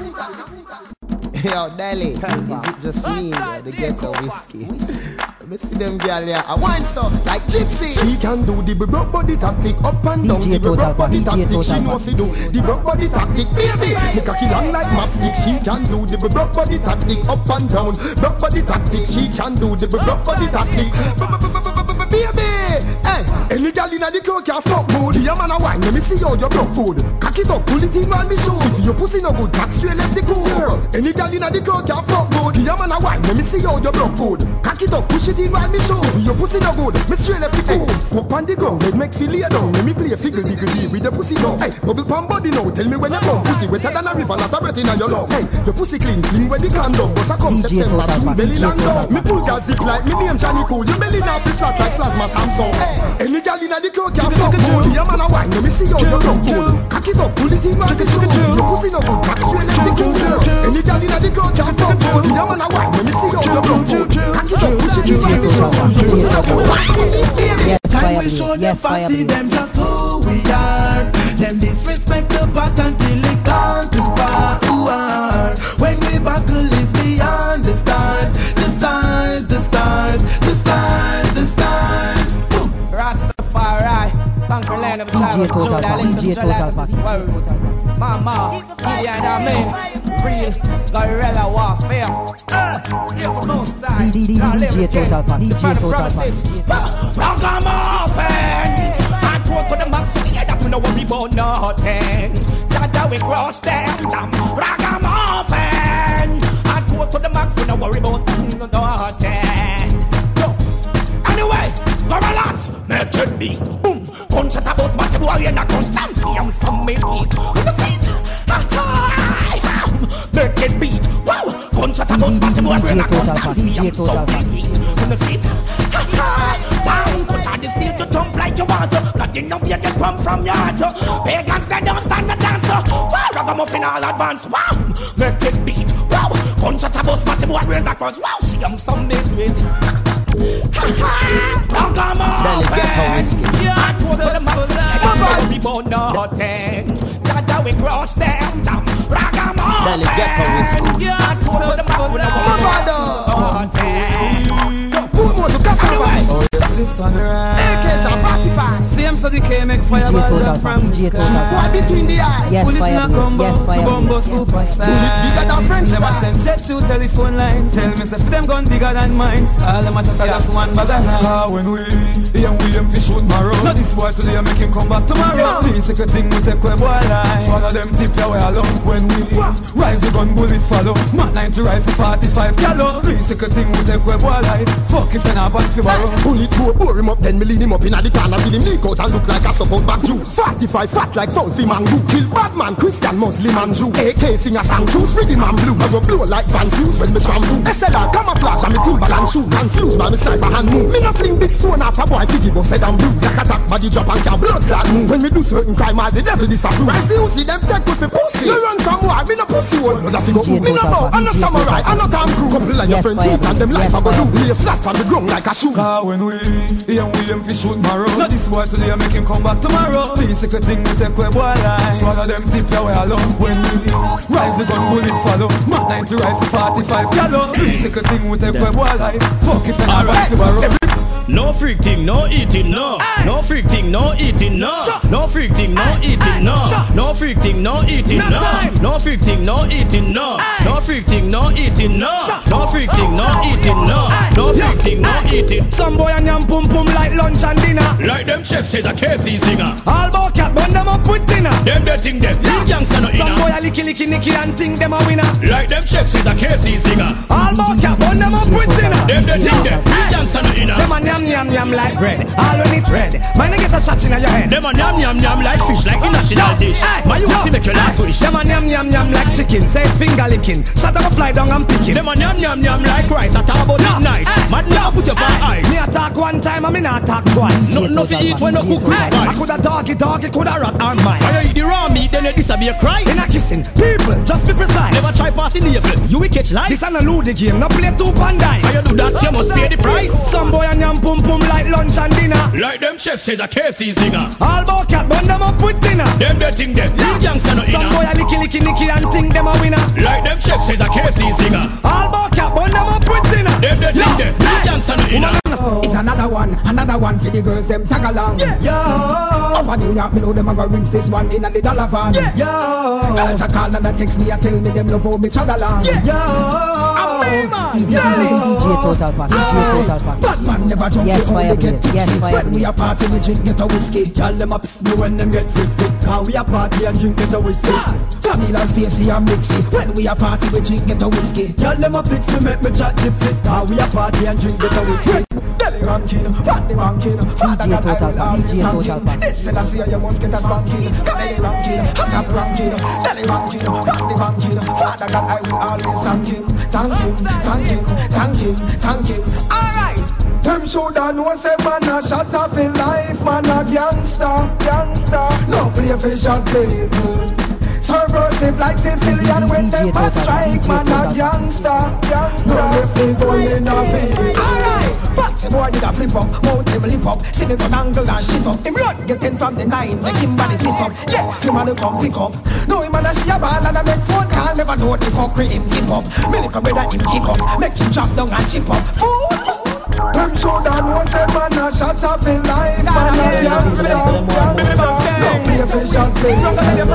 Yo, Delhi, is it just me, or the ghetto whiskey? Let Me see them girl yeah, I wine so like gypsy. She can do the broke body tactic up and down. DJ The broke body Pack, tactic. She know Pack. fi do the broke body tactic. Baby, me cocky long like matchstick. She can do the broke body tactic up and down. Broke body tactic. She can do the broke body tactic. Baby, hey, any girl inna the crowd can fuck good. The man a wine, let me see how you broke good. Cock it up, pull it in round me shoe. If your pussy no good, back straight left the cool. Any girl inna the crowd can fuck good. The man a wine, let me see how you broke good. Cock it up, push it in round me shoe. If your pussy no good, me straight left the cool. Fuck on the ground, let make feel lay down. Let me play figgle diggle dee with the pussy down. Hey, bubble pump body now. Tell me when you come. Pussy wetter than a river, not a breath inna your lung. Hey, the pussy clean, clean when the condom. Bust a come DJ September, June, belly Total down. Me pull that zip like me name Johnny Cool. Your belly now be flat like plasma Samsung. Hey, any girl inna the crowd can fuck good. The man a wine, let me see how you broke good. Cock it up, pull it in round the shoe. Your pussy no good, back straight left the cool. Any girl inna the crowd can fuck good. The man a wine, let me see how you broke good. Cock it up, push it in round the shoe. Your pussy no good. Yes, Time fire we show blade. them Yes, fire fancy blade. them just who we are. Them disrespect the pattern till it gone too far. Ooh. When we buckle is beyond the stars, the stars, the stars, the stars, DJ tribe of Total Pack, DJ Total Pack, word. DJ Total Pack. Mama, yeah, I mean, real guerrilla warfare. Uh, DJ Total Pack, DJ Total Pack. promises. Ragamuffin, I go to the max, yeah, that we know what we about nothing. Jaja, we cross them down. Ragamuffin, I go to the max, we know worry about nothing. Anyway, gorillas, make it beat. At a bus, match a boy in a constant. See, I'm some me beat. With the feet, make it beat. Wow, punch at a bus, match a boy in a DJ I'm some me beat. With the feet, you want to. Not enough you get pump from yard. Pagans, they don't stand a chance. Wow, ragamuffin all advanced. Wow, make it beat. Wow, punch at a bus, match a boy in a cross. Wow, see, I'm some me. Belly ghetto whiskey. Yeah, I go to the mountain. People nothing. Jaja, we cross them down. Ragamuffin. Belly ghetto whiskey. Yeah, I go to the mountain. Nothing. Who more to cut away? Oh, yes, this one right. So the K make fire DJ up from the DJ Total sky. Why Pack. between the eyes? Yes, Pull fire a combo, Yes, to fire bumbo. Yes, super fire Pull bigger than French Them send jet to telephone lines Tell me say them gun bigger than mine. All them a chat just one bag of nine ah, When we, yeah we them fi shoot marrow Now this boy today make him come back tomorrow. The secret thing we take we boy line Swallow them tip ya way alone. When we, rise the gun bullet follow. Mat 90 rifle 45 calo The secret thing we take we boy line Fuck if you not want to borrow. Pull it to a bore him up, then me lean him up in the corner till him leak out and look like a support back juice. 45 fat like Southie mango. Kill bad man, Christian, Muslim and Jew. AK sing a song, choose rhythm and blue. I go blow like Van Fuse when me trample. SLR camouflage and me Timberland shoe. Confused by me sniper hand move. Me no fling big stone after boy figgy bust head and blue. Yak attack body drop and can blood clot move. When me do certain crime, all the devil disapprove. Rise the see them take with the pussy. You run from war, me no pussy one. Blood a figure. DJ Me no Total bow, I'm no samurai, I'm no Tom Cruise. Couple like your Yes, friend fire and them blade. life Yes, I go do. Lay flat on the ground like a shoe. Cause when we, yeah we aim fi shoot marrow Now this boy today make him come back tomorrow. The secret thing we take we boy line Swallow them tip ya way alone. When we, rise the gun bullet follow. Mat 90 rifle 45 calo The secret thing we take we boy line Fuck if you not want to borrow No freak thing, no eating, no. No freak thing, no eating, no. No freak thing, no eating, no. No freak thing, no eating, no. No freak thing, no eating, no. No freak thing, no eating, no. No freak thing, no eating, no. No freak thing, no eating. Some boy and yam pum pum like lunch and dinner. Like them chefs is a KFC singer. All about cat burn them up with dinner. Them they think them big youngster no Some boy a licky licky nicky and think them a winner. Like them chefs is a KFC singer. All about cat burn them up with dinner. Them they think them big youngster no inner. Them a yam yam yam like bread. All when it red. Man, I get a shot in your head. Them a yam yam yam like fish like the national dish. My you see make your last wish. Them a yam yam yam like chicken. Say finger licking. Shut up, fly down and pick it. Them a yam yam yam like rice. I talk about it nice. Mad now put your fire eyes. Me attack one time and me not attack twice. Nothing no fi eat when no cook with I coulda dog it, dog it, coulda rat or mice. You eat the raw meat, then you disappear cry. In a kissing, people, just be precise. Never try passing the. You will catch life. This an a lewd game, no play two pan dice. When you do that, you must pay the price. Some boy and yam pum pum like lunch and dinner. Like them chefs says a KFC singer. All about cat, burn them up with dinner. Them they think them big youngster no Some boy inner. a licky licky nicky and think them a winner. Like them chefs says a KFC singer. All about Cap on them up with dinner. Them the thing there. You dance on the It's another one, another one for the girls them tag along. Yeah. Yo. Up at New York, me know them a go rinse this one in a the dollar van. Yeah. Yo. Girls a call and a text me a tell me them love how me chug along. Yeah. Yo. DJ Total Pack, DJ Total Pack. Batman never drunk Yes, they only fire get tipsy. Yes, fire When we a party, we drink get a whiskey. Girl, them a piss me when them get frisky. Cause we a party and drink get a whiskey. Camila, Stacy and Mixie. When we a party, we drink get a whiskey. Girl, them a fix me make me chat gypsy. Cause we a party and drink get a whiskey. Belly ranking, ranking. DJ Total DJ Total Pack. This say you must get a spanking. Belly ranking, hot up ranking. Belly ranking, body ranking. Father God, I will always thank him, thank him, thank him, thank him, thank him. Alright. Them shoulda know say man a shot up in life, man a gangster, gangster. No play for shot play. Subversive like Sicilian when them a strike, man a gangster. No left me going off. Alright, but boy did a flip up, mouth him lip up, see me gun angle and shit up. Him run get getting from the nine, make him body piss up. Yeah, him a the come pick up. No him a da she a ball and a make phone call, never know the fuck with him keep up. Me little brother him kick up, make him drop down and chip up. Fool. Them shoulda know say man a shot up in life, man a gangster. No play for shot play. Like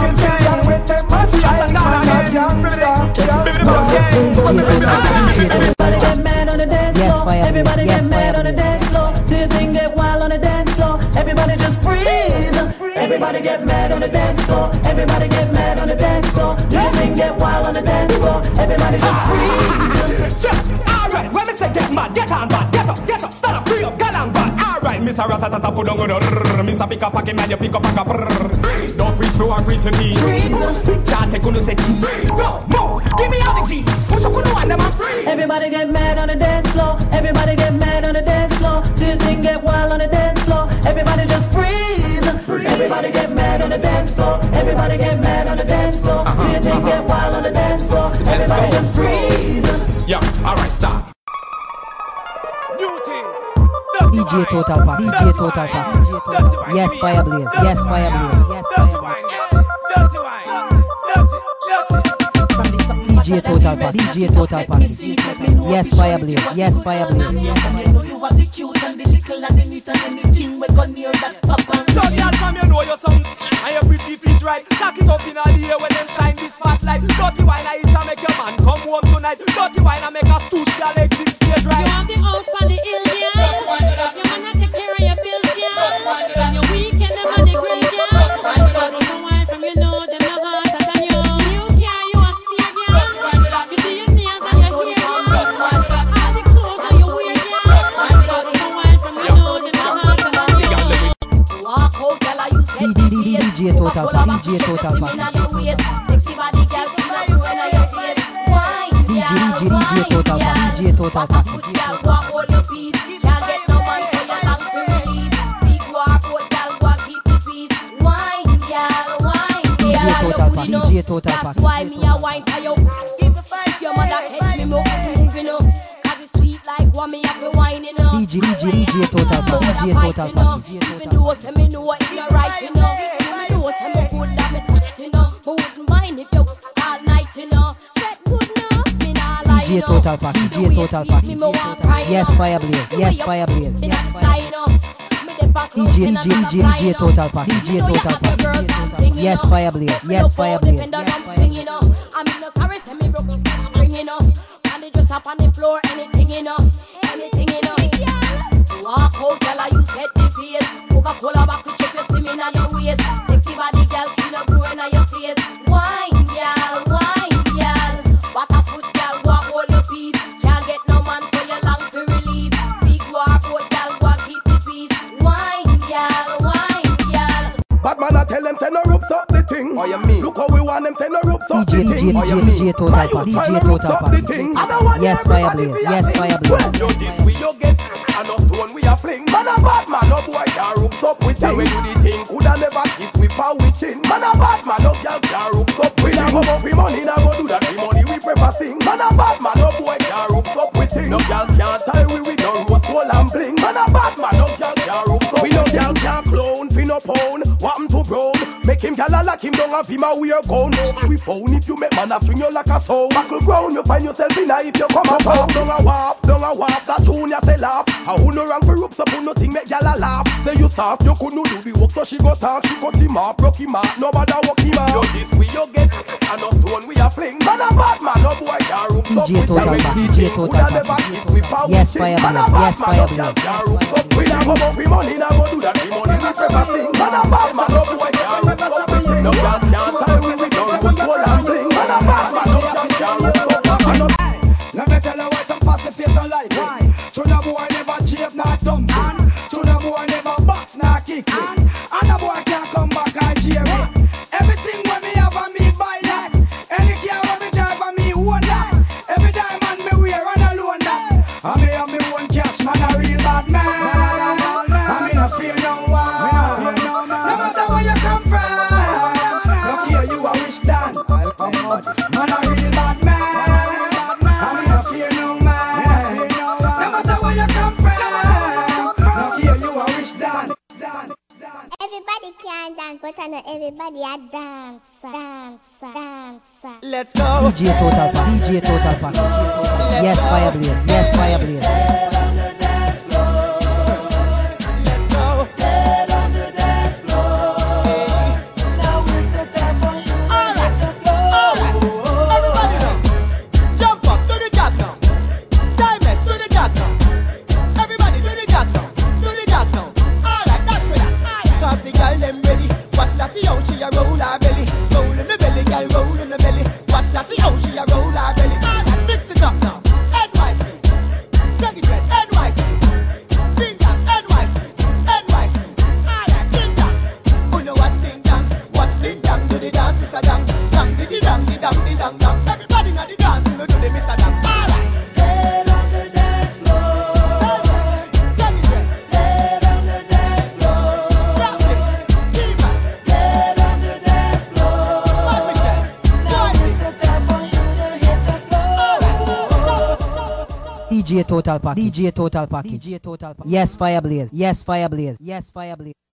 Sicilian when them a strike, man a gangster. No left me going Yes, fire blade. Everybody get mad on the dance floor. Do you think get wild on the dance floor? Everybody just freeze. Everybody get mad on the dance floor. Everybody get mad on the dance floor. Do you think get wild on the dance floor? Everybody just freeze. Alright, Miss a ratatata put on on rrrr. Miss a pick up pack man, you pick up pack up rrrr. Freeze, don't freeze through and freeze for me. Freeze, can't take cheese. Freeze, no, more, give me all the cheese. Push up on one, them and freeze. Everybody get mad on the dance floor. Everybody get mad on the dance floor. Do you think get wild on the dance floor? Everybody just freeze. Everybody get mad on the dance floor. Everybody get mad on the dance floor. Do you think get wild on the dance floor? Everybody just freeze. Yeah, alright, stop. DJ Total Pack, DJ Total Pack. Yes, fire blaze. Yes, fire blaze. Yes, fire DJ Total Pack, DJ Total Pack. Yes, fire blaze. Yes, fire blaze. You are the cute and the little and the neat and anything we go near that papa. So girl, from you know you're some And your pretty feet right Cock it up in the air when them shine this spotlight Dirty wine I eat and make your man come home tonight Dirty wine I make a stoosh girl exit your face. Wine, DJ, DJ, DJ Total Pack, DJ Total Pack. Total Pack, DJ Total Pack. Me more want cry, you Yes, fire blaze. Yes, fire blaze. Me not style, you know. Me DJ, DJ, DJ, DJ. Total Pack, DJ Total Pack. girls and thing, you Yes, fire blaze. Yes, fire fall blaze. depend on them swing, you know. I'm no sorry, say me broke spring, you know. And they just up on the floor, anything, you know. Anything, you know. Walk out, tell her you set the pace. Coca-Cola back to shape your slim in your waist. DJ, the DJ, thing. You DJ, Total Why Pack, DJ Total ropes Pack. the thing? I don't want Yes, everybody fire blaze. fi a Yes, thing. fire blaze. Well, notice we you get and us stone we a fling. Man a bad man, no boy can ropes up with him. When do the thing, coulda never kiss with power with chin. Man a bad man, him gal a lock him down and him a wear gown. We found if you make man a swing you like a soul. Buckle ground, you find yourself in a if you come up. Down a wharf, down a wharf, that tune you say laugh. A who no rank for ropes up, who no thing make gal a laugh. Say you soft, you could no do the work, so she go talk. She cut him off, broke him nobody walk him off. Yo, this we you get, enough stone we a fling. Man a bad man, no boy can rope up DJ with Total them. DJ Total never hit with power Yes, fire a bad Yes, fire no blade. can rope up. We come up with money, na go do that. We money we sing. Man a bad man, no boy can No girl can't tie we with no good hold and fling. Man a bad man, no girl can rope up. And no Let me tell you why some fussy face don't like it. Tuna boy never chafe nor thump it. Tuna boy never box nor kick. And can dance, but everybody a dancer, dancer, dancer. Let's go. DJ Total Pack, DJ Total Pack. Yes, fire Fireblade. Yes, fire Fireblade. DJ Total Pack. DJ Total Pack. DJ Total Pack. Yes, Fireblaze. Yes, Fireblaze. Yes, Fireblaze.